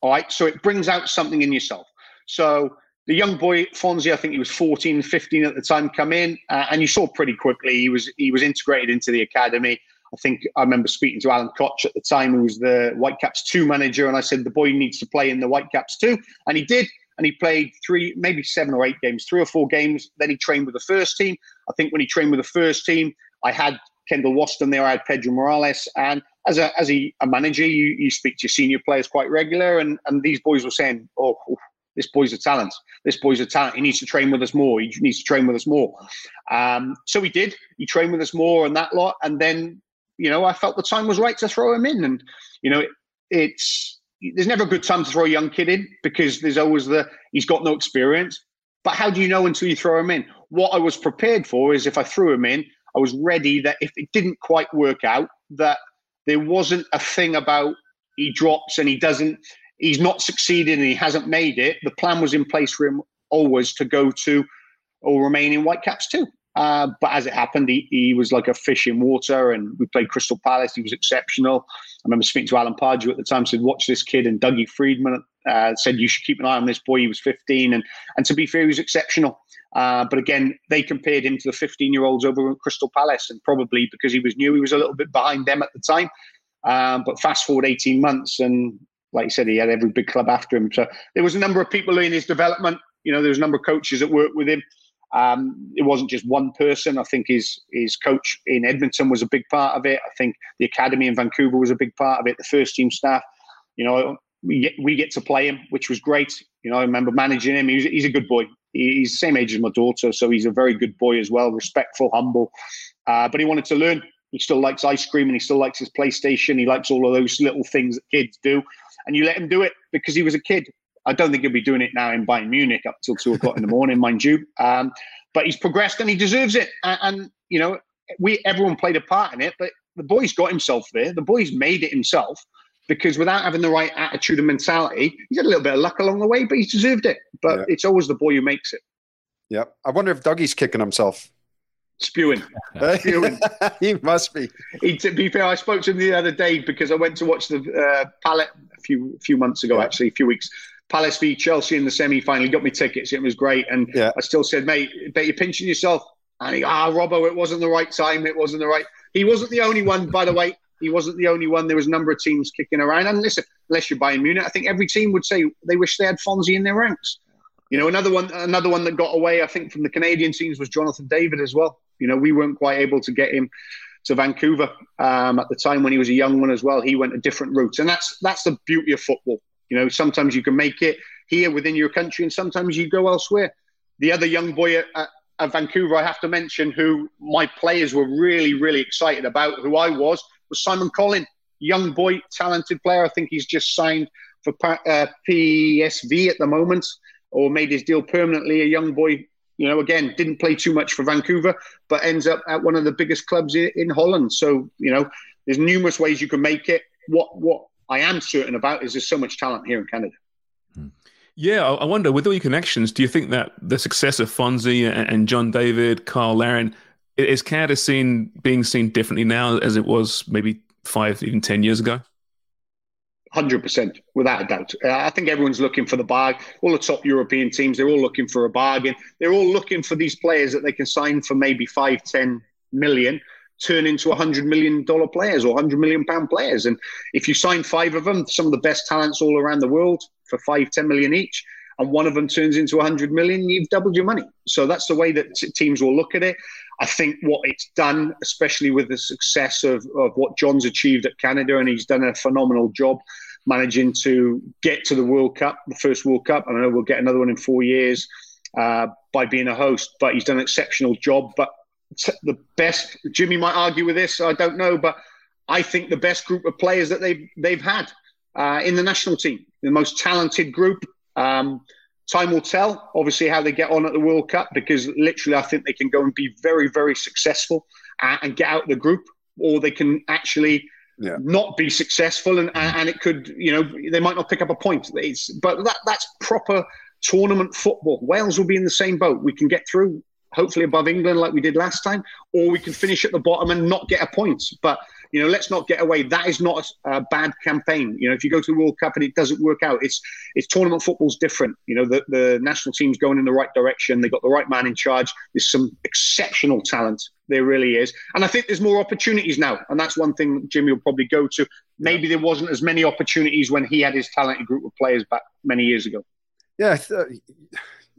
All right. So it brings out something in yourself. So the young boy Fonzie, I think he was 14, 15 at the time, come in, uh, and you saw pretty quickly he was he was integrated into the academy. I think I remember speaking to Alan Koch at the time, who was the Whitecaps 2 manager, and I said, the boy needs to play in the Whitecaps 2. And he did. And he played three, maybe seven or eight games, three or four games. Then he trained with the first team. I think when he trained with the first team, I had Kendall Waston there, I had Pedro Morales. And as a as a, a manager, you, you speak to your senior players quite regular. And, and these boys were saying, oh, this boy's a talent. This boy's a talent. He needs to train with us more. He needs to train with us more. Um, so he did. He trained with us more and that lot. And then you know, I felt the time was right to throw him in. And, you know, it, it's, there's never a good time to throw a young kid in because there's always the, he's got no experience. But how do you know until you throw him in? What I was prepared for is if I threw him in, I was ready that if it didn't quite work out, that there wasn't a thing about he drops and he doesn't, he's not succeeded and he hasn't made it. The plan was in place for him always to go to or remain in Whitecaps too. Uh, but as it happened, he, he was like a fish in water, and we played Crystal Palace. He was exceptional. I remember speaking to Alan Pardew at the time, said, "Watch this kid." And Dougie Freedman uh, said, "You should keep an eye on this boy." He was 15, and and to be fair, he was exceptional. Uh, but again, they compared him to the 15 year olds over at Crystal Palace, and probably because he was new, he was a little bit behind them at the time. Um, but fast forward 18 months, and like you said, he had every big club after him. So there was a number of people in his development. You know, there was a number of coaches that worked with him. Um, it wasn't just one person. I think his his coach in Edmonton was a big part of it. I think the academy in Vancouver was a big part of it. The first team staff, you know, we get, we get to play him, which was great. You know, I remember managing him. He's, he's a good boy. He's the same age as my daughter, so he's a very good boy as well. Respectful, humble, uh, but he wanted to learn. He still likes ice cream and he still likes his PlayStation. He likes all of those little things that kids do, and you let him do it because he was a kid. I don't think he'll be doing it now in Bayern Munich up till two o'clock in the morning, mind you. Um, but he's progressed and he deserves it. And, and, you know, we everyone played a part in it, but the boy's got himself there. The boy's made it himself because without having the right attitude and mentality, he's had a little bit of luck along the way, but he's deserved it. But yeah. it's always the boy who makes it. Yeah. I wonder if Dougie's kicking himself. Spewing. Spewing. he must be. He, to be fair, I spoke to him the other day because I went to watch the uh, Palace a few few months ago, yeah. actually, a few weeks. Palace v Chelsea in the semi final. He got me tickets. It was great. And yeah. I still said, mate, bet you're pinching yourself. And he, ah, Robbo, it wasn't the right time. It wasn't the right. He wasn't the only one, by the way. He wasn't the only one. There was a number of teams kicking around. And listen, unless you're Bayern Munich, I think every team would say they wish they had Fonzie in their ranks. You know, another one, another one that got away, I think, from the Canadian teams was Jonathan David as well. You know, we weren't quite able to get him to Vancouver um, at the time when he was a young one as well. He went a different route, and that's that's the beauty of football. You know, sometimes you can make it here within your country, and sometimes you go elsewhere. The other young boy at, at, Vancouver, I have to mention, who my players were really, really excited about, who I was, was Simon Colyn. Young boy, talented player. I think he's just signed for uh, PSV at the moment, or made his deal permanently. A young boy, you know, again, didn't play too much for Vancouver, but ends up at one of the biggest clubs in Holland. So, you know, there's numerous ways you can make it. What what I am certain about is there's so much talent here in Canada. Yeah, I wonder with all your connections, do you think that the success of Fonzie and John David, Cyle Larin, is Canada seen being seen differently now as it was maybe five, even ten years ago? Hundred percent, without a doubt. Uh, I think everyone's looking for the bag. All the top European teams, they're all looking for a bargain. They're all looking for these players that they can sign for maybe five, ten million turn into $100 million players or £100 million players. And if you sign five of them, some of the best talents all around the world for five, 10 million each, and one of them turns into 100 million, you've doubled your money. So that's the way that teams will look at it. I think what it's done, especially with the success of, of what John's achieved at Canada, and he's done a phenomenal job managing to get to the World Cup, the first World Cup. And I know we'll get another one in four years uh, by being a host, but he's done an exceptional job. But the best, Jimmy might argue with this, I don't know, but I think the best group of players that they've they've had uh, in the national team, the most talented group. Um, time will tell, obviously, how they get on at the World Cup because literally, I think they can go and be very, very successful and, and get out the group, or they can actually yeah. not be successful, and and it could, you know, they might not pick up a point. It's, but that that's proper tournament football. Wales will be in the same boat. We can get through, hopefully above England like we did last time, or we can finish at the bottom and not get a point. But you know, let's not get away. That is not a, a, bad campaign. You know, if you go to the World Cup and it doesn't work out, it's it's tournament football's different. You know, the, the national team's going in the right direction. They got the right man in charge. There's some exceptional talent. There really is, and I think there's more opportunities now. And that's one thing Jimmy will probably go to. Maybe there wasn't as many opportunities when he had his talented group of players back many years ago. Yeah,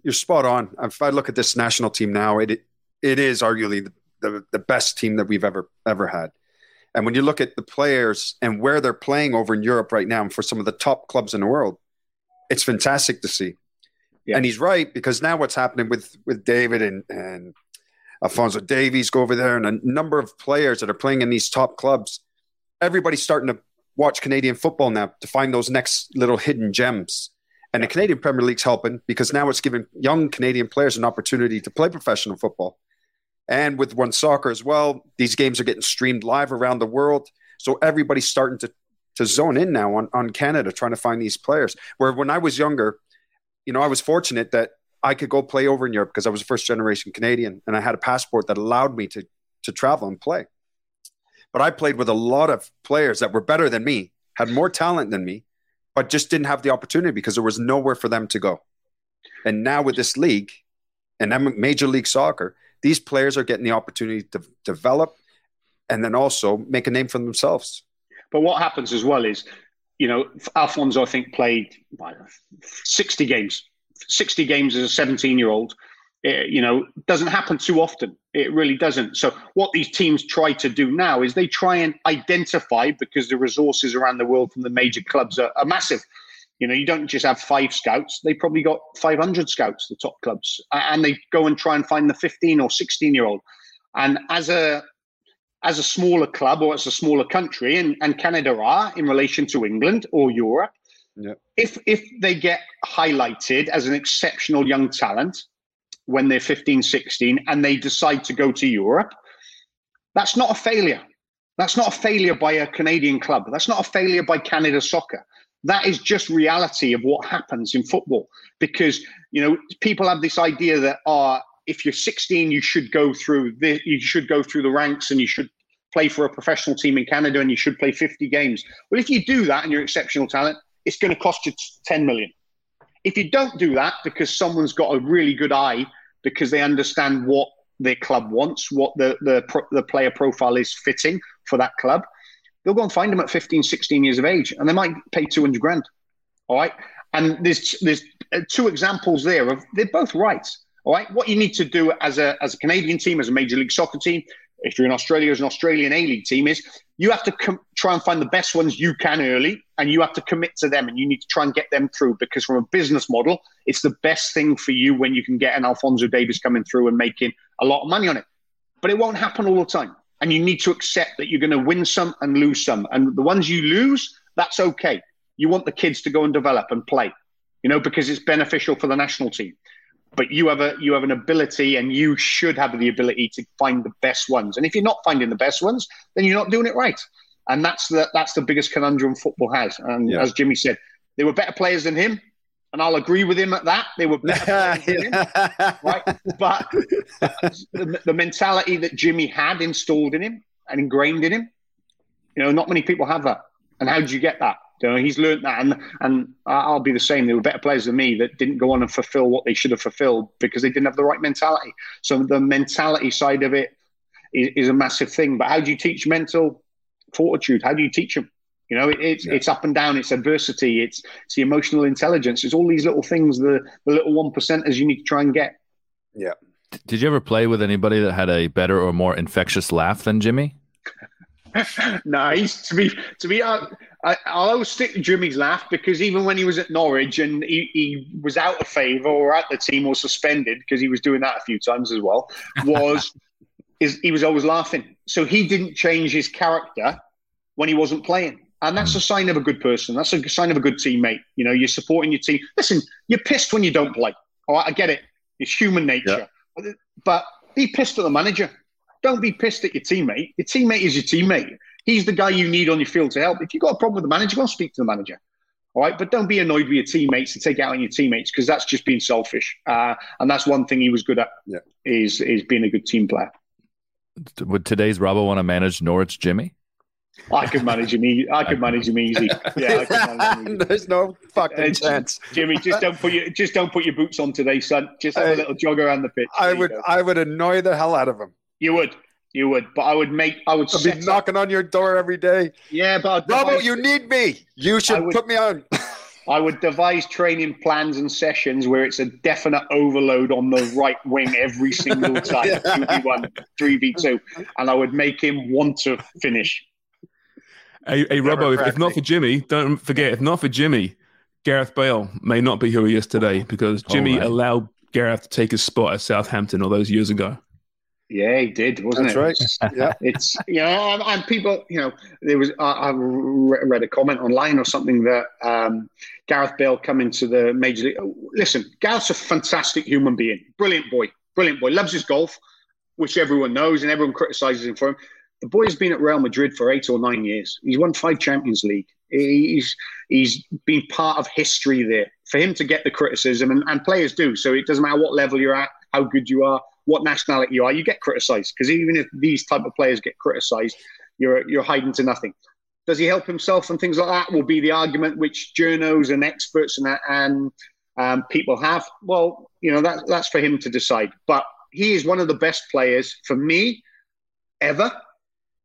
you're spot on. If I look at this national team now, it it is arguably the, the, the best team that we've ever ever had. And when you look at the players and where they're playing over in Europe right now, and for some of the top clubs in the world, it's fantastic to see. Yeah. And he's right because now what's happening with with David and and Alphonso Davies go over there, and a number of players that are playing in these top clubs. Everybody's starting to watch Canadian football now to find those next little hidden gems. And the Canadian Premier League's helping because now it's giving young Canadian players an opportunity to play professional football. And with OneSoccer as well, these games are getting streamed live around the world. So everybody's starting to to zone in now on, on Canada, trying to find these players. Where when I was younger, you know, I was fortunate that I could go play over in Europe because I was a first generation Canadian and I had a passport that allowed me to to travel and play. But I played with a lot of players that were better than me, had more talent than me, but just didn't have the opportunity because there was nowhere for them to go. And now with this league and Major League Soccer, these players are getting the opportunity to develop and then also make a name for themselves. But what happens as well is, you know, Alphonso, I think, played 60 games. 60 games as a 17 year old, eh, you know, doesn't happen too often. It really doesn't. So, what these teams try to do now is they try and identify because the resources around the world from the major clubs are, are massive you know, you don't just have five scouts. They probably got 500 scouts, the top clubs, and they go and try and find the 15 or 16 year old. And as a as a smaller club or as a smaller country, and, and Canada are in relation to England or Europe, yeah. if if they get highlighted as an exceptional young talent when they're 15, 16, and they decide to go to Europe, that's not a failure. That's not a failure by a Canadian club. That's not a failure by Canada Soccer that is just reality of what happens in football because you know people have this idea that uh, if you're 16 you should go through the you should go through the ranks and you should play for a professional team in Canada and you should play 50 games well if you do that and you're exceptional talent it's going to cost you 10 million if you don't do that because someone's got a really good eye because they understand what their club wants what the the, the player profile is fitting for that club they'll go and find them at 15, 16 years of age, and they might pay 200 grand. All right. And there's there's uh, two examples there of they're both right. All right. What you need to do as a as a Canadian team, as a Major League Soccer team, if you're in Australia as an Australian A League team, is you have to com- try and find the best ones you can early, and you have to commit to them, and you need to try and get them through because from a business model, it's the best thing for you when you can get an Alphonso Davies coming through and making a lot of money on it. But it won't happen all the time and you need to accept that you're going to win some and lose some. And the ones you lose, that's okay. You want the kids to go and develop and play, you know, because it's beneficial for the national team. But you have a you have an ability, and you should have the ability to find the best ones. And if you're not finding the best ones, then you're not doing it right. And that's the that's the biggest conundrum football has. And yeah. as Jimmy said, they were better players than him and I'll agree with him at that. They were better him, right? But the, the, mentality that Jimmy had installed in him and ingrained in him, you know, not many people have that. And how did you get that? You know, he's learned that, and and I'll be the same. There were better players than me that didn't go on and fulfill what they should have fulfilled because they didn't have the right mentality. So the mentality side of it is, is a massive thing. But how do you teach mental fortitude? How do you teach them? You know, it, it's yeah. it's up and down. It's adversity. It's it's the emotional intelligence. It's all these little things. The the little one percenters you need to try and get. Yeah. Did you ever play with anybody that had a better or more infectious laugh than Jimmy? he's to be to be. Uh, I, I'll always stick to Jimmy's laugh because even when he was at Norwich and he, he was out of favour or at the team or suspended because he was doing that a few times as well, was is he was always laughing. So he didn't change his character when he wasn't playing. And that's a sign of a good person. That's a sign of a good teammate. You know, you're supporting your team. Listen, you're pissed when you don't play. All right, I get it. It's human nature. Yeah. But be pissed at the manager. Don't be pissed at your teammate. Your teammate is your teammate. He's the guy you need on your field to help. If you've got a problem with the manager, go and speak to the manager. All right, but don't be annoyed with your teammates and take out on your teammates because that's just being selfish. Uh, and that's one thing he was good at yeah. is is being a good team player. Would today's Robbo want to manage Norwich Jimmy? I could manage him. Easy. I could manage him easy. Yeah, I could manage him easy. There's no fucking chance, Jimmy. Just don't put your just don't put your boots on today, son. Just have I, a little jog around the pitch. I would I would annoy the hell out of him. You would. You would, but I would make. I would. I'd be knocking on your door every day. Yeah, but Robbo, you need me. You should would, put me on. I would devise training plans and sessions where it's a definite overload on the right wing every single time, two v one, three v two, and I would make him want to finish. Hey, hey Robbo, if, if, not for Jimmy, don't forget, if not for Jimmy, Gareth Bale may not be who he is today because Jimmy oh, allowed Gareth to take his spot at Southampton all those years ago. Yeah, he did, wasn't That's it? right. yeah, it's you know, and, people, you know, there was I, I, read a comment online or something that um, Gareth Bale coming to the major league. Listen, Gareth's a fantastic human being, brilliant boy, brilliant boy, loves his golf, which everyone knows and everyone criticizes him for him. The boy has been at Real Madrid for eight or nine years. He's won five Champions League. He's he's been part of history there. For him to get the criticism, and, and players do, so it doesn't matter what level you're at, how good you are what nationality you are, you get criticised. Because even if these type of players get criticised, you're you're hiding to nothing. Does he help himself and things like that? Will be the argument which journos and experts and and um, people have. Well, you know that that's for him to decide. But he is one of the best players for me ever.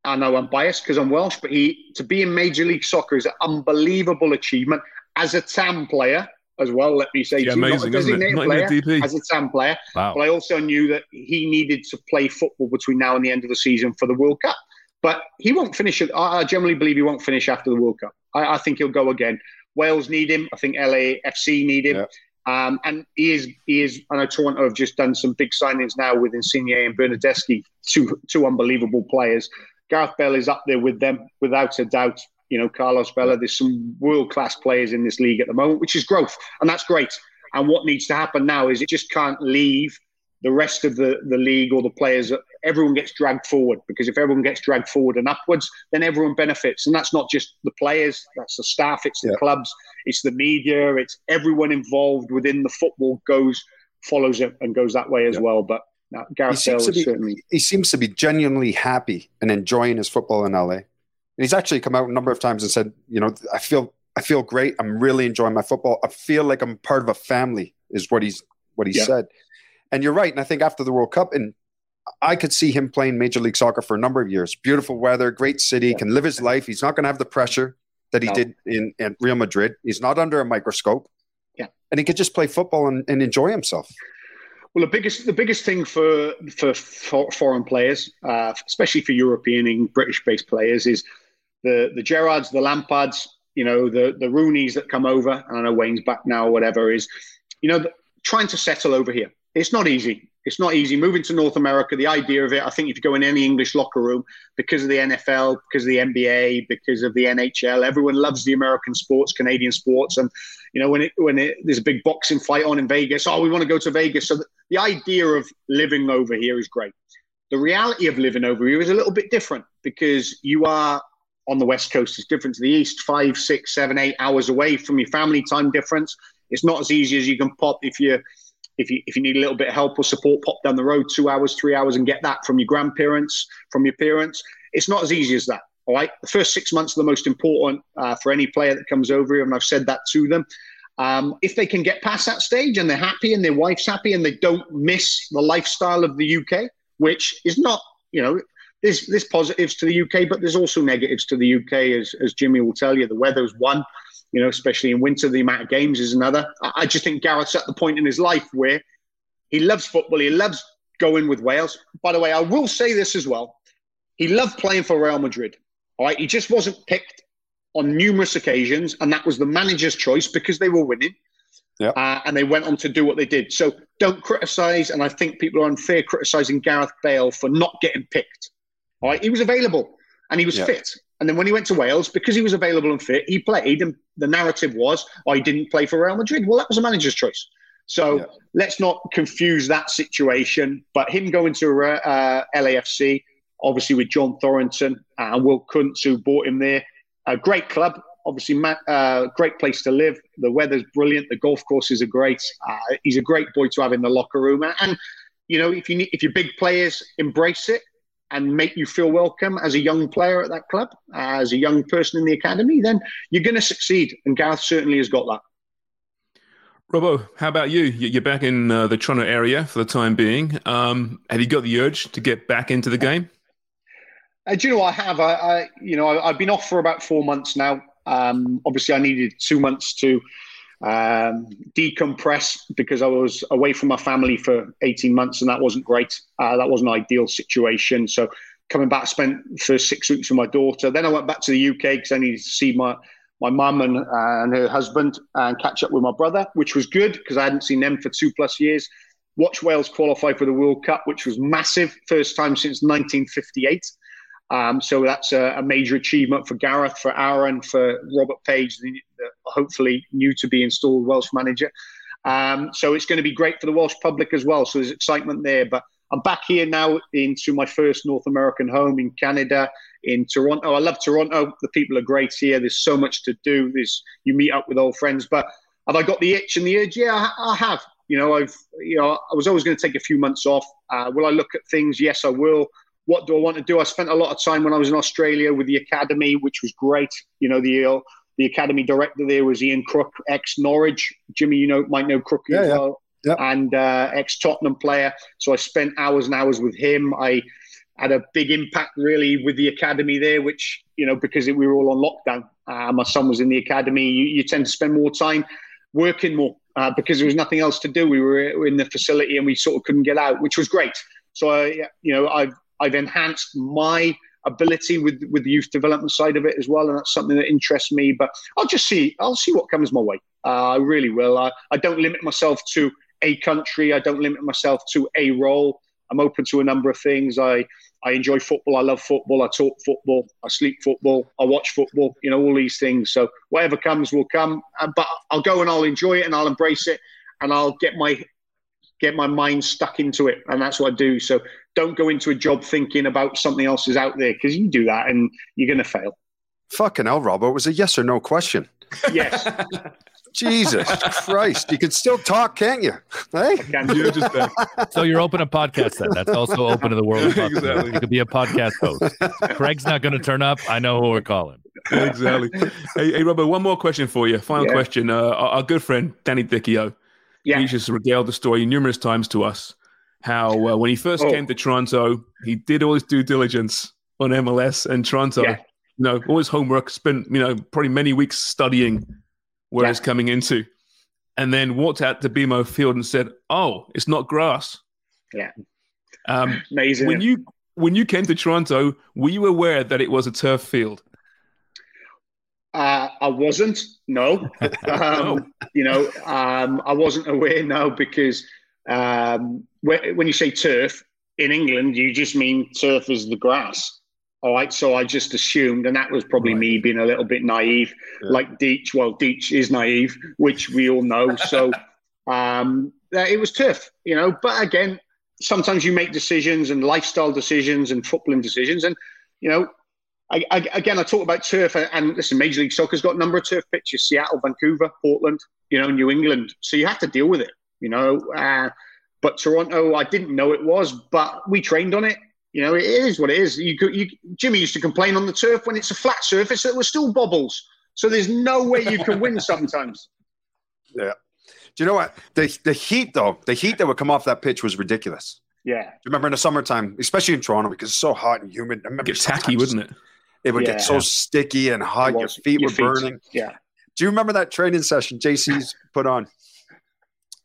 I know I'm biased because I'm Welsh, but he to be in Major League Soccer is an unbelievable achievement as a TAM player as well. Let me say, yeah, amazing, not a designated not player, as a TAM player, wow. but I also knew that he needed to play football between now and the end of the season for the World Cup. But he won't finish it. I generally believe he won't finish after the World Cup. I, I think he'll go again. Wales need him. I think LAFC need him. Yeah. Um, and he is, he is. I know Toronto have just done some big signings now with Insigne and Bernardeschi, two two unbelievable players. Gareth Bale is up there with them without a doubt you know, Carlos Vela. There's some world class players in this league at the moment, which is growth, and that's great. And what needs to happen now is it just can't leave the rest of the, the league or the players. Everyone gets dragged forward because if everyone gets dragged forward and upwards, then everyone benefits. And that's not just the players, that's the staff, it's the yeah. clubs, it's the media, it's everyone involved within the football goes follows it and goes that way as yeah. well. But no, Gareth Bale certainly. He seems to be genuinely happy and enjoying his football in LA. And he's actually come out a number of times and said, you know, I feel I feel great. I'm really enjoying my football. I feel like I'm part of a family, is what he's what he yeah. said. And you're right. And I think after the World Cup, and I could see him playing Major League Soccer for a number of years. Beautiful weather, great city, yeah. can live his life. He's not going to have the pressure that he no. did in, in Real Madrid. He's not under a microscope. Yeah. And he could just play football and, and enjoy himself. Well, the biggest the biggest thing for for, for foreign players, uh, especially for European and British based players, is the the Gerrards, the Lampards, you know, the the Rooneys that come over, and I know Wayne's back now or whatever, is, you know, the, trying to settle over here. It's not easy. It's not easy moving to North America. The idea of it, I think, if you go in any English locker room, because of the NFL, because of the NBA, because of the NHL, everyone loves the American sports, Canadian sports, and you know when it when it, there's a big boxing fight on in Vegas, oh, we want to go to Vegas. So the, the idea of living over here is great. The reality of living over here is a little bit different because you are on the west coast. Is different to the east five six seven eight hours away from your family time difference. It's not as easy as you can pop if you if you if you need a little bit of help or support pop down the road two hours three hours and get that from your grandparents from your parents. It's not as easy as that all right? The first six months are the most important uh, for any player that comes over here and i've said that to them. Um, if they can get past that stage and they're happy and their wife's happy and they don't miss the lifestyle of the uk which is not you know there's there's positives to the UK, but there's also negatives to the UK, as as Jimmy will tell you. The weather's one, you know, especially in winter. The amount of games is another. I, just think Gareth's at the point in his life where he loves football. He loves going with Wales. By the way, I will say this as well. He loved playing for Real Madrid. All right, he just wasn't picked on numerous occasions, and that was the manager's choice because they were winning. Yeah. Uh, and they went on to do what they did. So don't criticize, and I think people are unfair criticizing Gareth Bale for not getting picked. All right, he was available and he was Yeah. fit. And then when he went to Wales, because he was available and fit, he played. And the narrative was, oh, didn't play for Real Madrid. Well, that was a manager's choice. So Yeah. let's not confuse that situation. But him going to uh, LAFC, obviously with John Thorrington and Will Kuntz, who bought him there, a great club. Obviously, uh, great place to live. The weather's brilliant. The golf courses are great. Uh, he's a great boy to have in the locker room. And you know, if you need, if your big players embrace it and make you feel welcome as a young player at that club, as a young person in the academy, then you're going to succeed. And Gareth certainly has got that. Robbo, how about you? You- You're back in uh, the Toronto area for the time being. Um, have you got the urge to get back into the game? Uh, do you know I have? I, I you know, I, I've been off for about four months now. Um, obviously, I needed two months to um, decompress because I was away from my family for 18 months, and that wasn't great. Uh, that wasn't an ideal situation. So, coming back, I spent for six weeks with my daughter. Then I went back to the UK because I needed to see my my mum and, uh, and her husband and catch up with my brother, which was good because I hadn't seen them for two plus years. Watch Wales qualify for the World Cup, which was massive, first time since 1958. Um, so that's a, a major achievement for Gareth, for Aaron, for Robert Page, the, the hopefully new to be installed Welsh manager. Um, so it's going to be great for the Welsh public as well. So there's excitement there. But I'm back here now into my first North American home in Canada, in Toronto. I love Toronto. The people are great here. There's so much to do. There's you meet up with old friends. But have I got the itch and the urge? Yeah, I, I have. You know, I've you know I was always going to take a few months off. Uh, will I look at things? Yes, I will what do I want to do? I spent a lot of time when I was in Australia with the academy, which was great. You know, the uh, the academy director there was Ian Crook, ex Norwich. Jimmy, you know, might know Crook Yeah, as yeah. well, Yep. and uh, ex Tottenham player. So I spent hours and hours with him. I had a big impact really with the academy there, which you know because we were all on lockdown. Uh, my son was in the academy. You, you tend to spend more time working more uh, because there was nothing else to do. We were in the facility and we sort of couldn't get out, which was great. So I, you know, I've I've enhanced my ability with with the youth development side of it as well, and that's something that interests me. But I'll just see. I'll see what comes my way. Uh, I really will. I, I don't limit myself to a country. I don't limit myself to a role. I'm open to a number of things. I I enjoy football. I love football. I talk football. I sleep football. I watch football. You know all these things. So whatever comes will come. Uh, but I'll go and I'll enjoy it and I'll embrace it and I'll get my get my mind stuck into it, and that's what I do. So don't go into a job thinking about something else is out there because you do that and you're going to fail. Fucking hell, Robert, It was a yes or no question. Yes, Jesus Christ. You can still talk, can't you? Hey? can You're just back. So you're open to podcast then. That's also open to the world. Of. Exactly. You could be a podcast host. Craig's not going to turn up. I know who we're calling. exactly. Hey, hey, Robert, one more question for you. Final Yeah. question. Uh, our, our good friend Danny Dichio, Yeah. he just regaled the story numerous times to us. How uh, when he first Oh. came to Toronto, he did all his due diligence on MLS and Toronto. Yeah. You know, all his homework. Spent you know probably many weeks studying where Yeah. it's coming into, and then walked out to BMO Field and said, "Oh, it's not grass." Yeah. Um, Amazing. when you when you came to Toronto, were you aware that it was a turf field? Uh, I wasn't. No. um, You know, um, I wasn't aware. now because um, when, when you say turf in England, you just mean turf as the grass. All right. So I just assumed, and that was probably me being a little bit naive, Yeah. like Deech. Well, Deech is naive, which we all know. So um, it was turf. You know, but again, sometimes you make decisions and lifestyle decisions and footballing decisions, and you know, I, I, again, I talk about turf, and, and listen, Major League Soccer's got a number of turf pitches: Seattle, Vancouver, Portland, you know, New England. So you have to deal with it, you know. Uh, but Toronto, I didn't know it was, but we trained on it. You know, it is what it is. You, could- you, Jimmy used to complain on the turf when it's a flat surface; it was still bobbles. So there's no way you can win sometimes. Yeah. Do you know what? The the heat though, the heat that would come off that pitch was ridiculous. Yeah, Do you remember in the summertime, especially in Toronto, because it's so hot and humid. I remember Get tacky, wouldn't it? It would Yeah. get so sticky and hot. It Your feet Your were feet. burning. Yeah, Do you remember that training session JC's put on?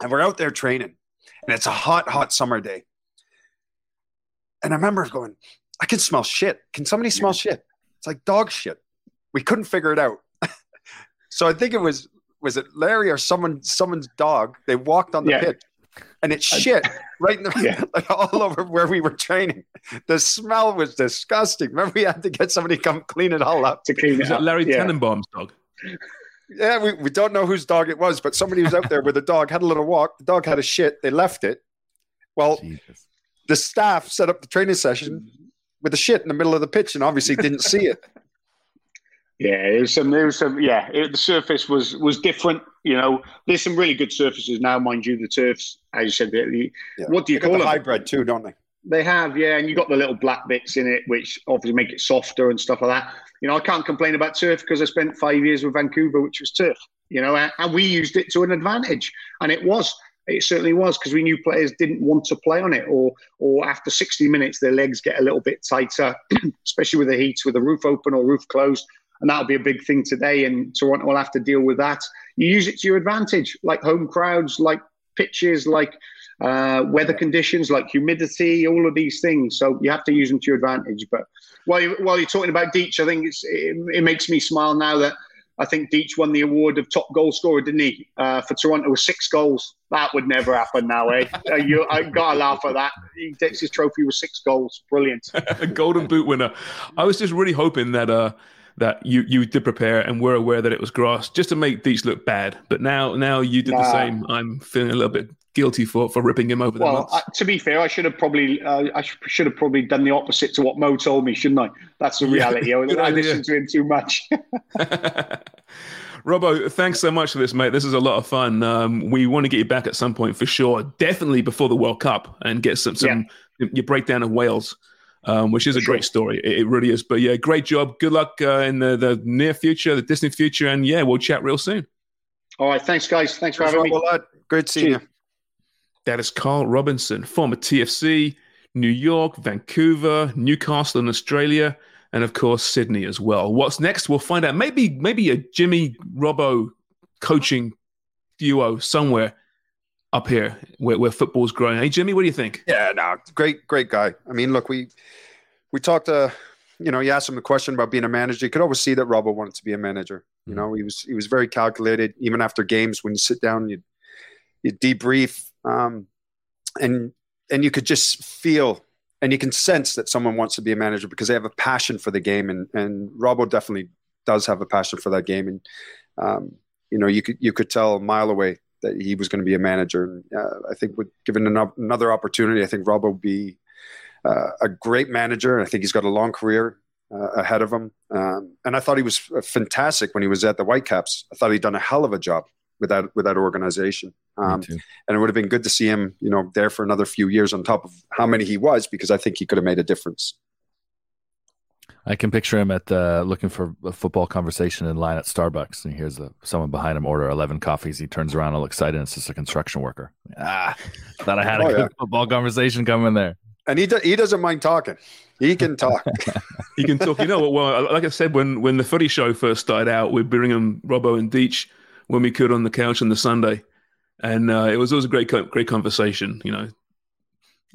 And we're out there training, and it's a hot, hot summer day. And I remember going, I can smell shit. Can somebody smell shit? It's like dog shit. We couldn't figure it out. so I think it was was it Larry or someone someone's dog. They walked on the Yeah. pitch and it shit right in the Yeah. like all over where we were training. The smell was disgusting. Remember, we had to get somebody to come clean it all up. to clean Is it that up. Larry yeah. Tannenbaum's dog? Yeah, we, we don't know whose dog it was, but somebody was out there with a dog, had a little walk. The dog had a shit. They left it. Well, Jesus. the staff set up the training session with the shit in the middle of the pitch and obviously didn't see it. Yeah, it was some. There was some. Yeah, it, the surface was was different. You know, there's some really good surfaces now, mind you. The turfs, as you said, the, the- Yeah. what do you They got call the them? hybrid too, don't they? They have, yeah, and you got the little black bits in it, which obviously make it softer and stuff like that. You know, I can't complain about turf because I spent five years with Vancouver, which was turf. You know, and, we used it to an advantage, and it was. It certainly was because we knew players didn't want to play on it, or or after 60 minutes their legs get a little bit tighter, especially with the heat, with the roof open or roof closed, and that'll be a big thing today. And Toronto will have to deal with that. You use it to your advantage, like home crowds, like pitches, like uh, weather conditions like humidity, all of these things. So you have to use them to your advantage. But while, you, while you're talking about Deech, I think it's, it, it makes me smile now that I think Deech won the award of top goal scorer, didn't he? Uh, for Toronto with six goals. That would never happen now, eh? Uh, you, I gotta laugh at that. He takes his trophy with six goals. Brilliant. a golden boot winner. I was just really hoping that uh that you you did prepare and were aware that it was grass just to make Deech look bad. But now now you did the same. I'm feeling a little bit guilty for for ripping him over the Well, nuts. uh, to be fair, I should have probably uh, I sh- should have probably done the opposite to what Mo told me, shouldn't I? That's the Yeah, reality. I, I listened to him too much. Robbo, thanks so much for this, mate. This is a lot of fun. Um, we want to get you back at some point for sure. Definitely before the World Cup and get some some your breakdown of Wales, um, which is a great story. It, it really is. But yeah, great job. Good luck uh, in the, the near future, the distant future, and yeah, we'll chat real soon. All right, thanks, guys. Thanks for having me. Well, lad, Great seeing you. That is Carl Robinson, former TFC, New York, Vancouver, Newcastle in Australia, and of course Sydney as well. What's next? We'll find out. Maybe maybe a Jimmy Robbo coaching duo somewhere up here where, where football's growing. Hey Jimmy, what do you think? Yeah, no, great, great guy. I mean, look, we we talked. Uh, you know, you asked him a question about being a manager. You could always see that Robbo wanted to be a manager. You know, he was he was very calculated. Even after games, when you sit down, you you debrief, um, and and you could just feel and you can sense that someone wants to be a manager because they have a passion for the game, and and Robbo definitely does have a passion for that game, and um, you know, you could you could tell a mile away that he was going to be a manager. And uh, I think, with given an, another opportunity, I think Robbo would be uh, a great manager. And I think he's got a long career uh, ahead of him. Um, and I thought he was fantastic when he was at the Whitecaps. I thought he'd done a hell of a job with that with that organization. Um, and it would have been good to see him, you know, there for another few years on top of how many he was, because I think he could have made a difference. I can picture him at uh, looking for a football conversation in line at Starbucks, and he hears someone behind him order eleven coffees. He turns around all excited, and it's just a construction worker. Ah, thought I had a Oh, good yeah. football conversation coming there. And he do, he doesn't mind talking. He can talk. He can talk. You know what? Well, like I said, when when the footy show first started out, we'd bring him Robbo and Deech when we could on the couch on the Sunday, and uh, it was always a great great conversation. You know,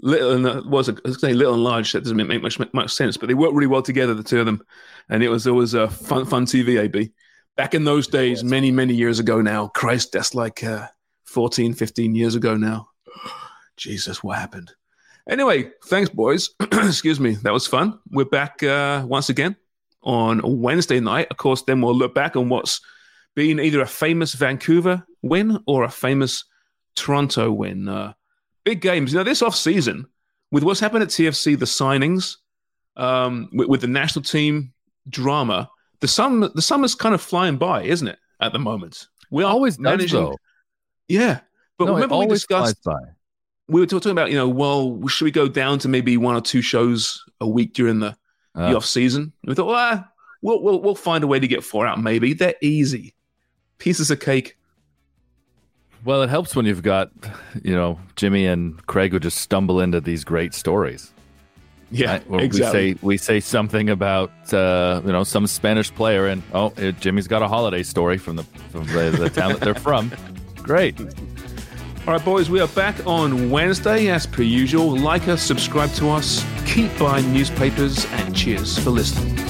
little and uh, was I was saying little and large. That doesn't make much much sense, but they worked really well together, the two of them, and it was always a fun fun TV. Ab back in those days, many many years ago now. Christ, that's like uh, 14, 15 years ago now. Jesus, what happened? Anyway, thanks, boys. Excuse me. That was fun. We're back uh, once again on Wednesday night. Of course, then we'll look back on what's been either a famous Vancouver win or a famous Toronto win. Uh, big games. You know, this off season, with what's happened at TFC, the signings, um, with, with the national team drama, the summer the summer's kind of flying by, isn't it? At the moment, we are Always managing. though. Yeah, but no, remember we discussed we were talking about, you know, well, should we go down to maybe one or two shows a week during the, the Uh, off season? We thought, well, we'll, we'll we'll find a way to get four out. Maybe they're easy, pieces of cake. Well, it helps when you've got, you know, Jimmy and Craig who just stumble into these great stories. Yeah, right? Where exactly. We say we say something about uh, you know some Spanish player, and oh, uh, Jimmy's got a holiday story from the from the, the town that they're from. Great. All right, boys, we are back on Wednesday as per usual. Like us, subscribe to us, keep buying newspapers, and cheers for listening.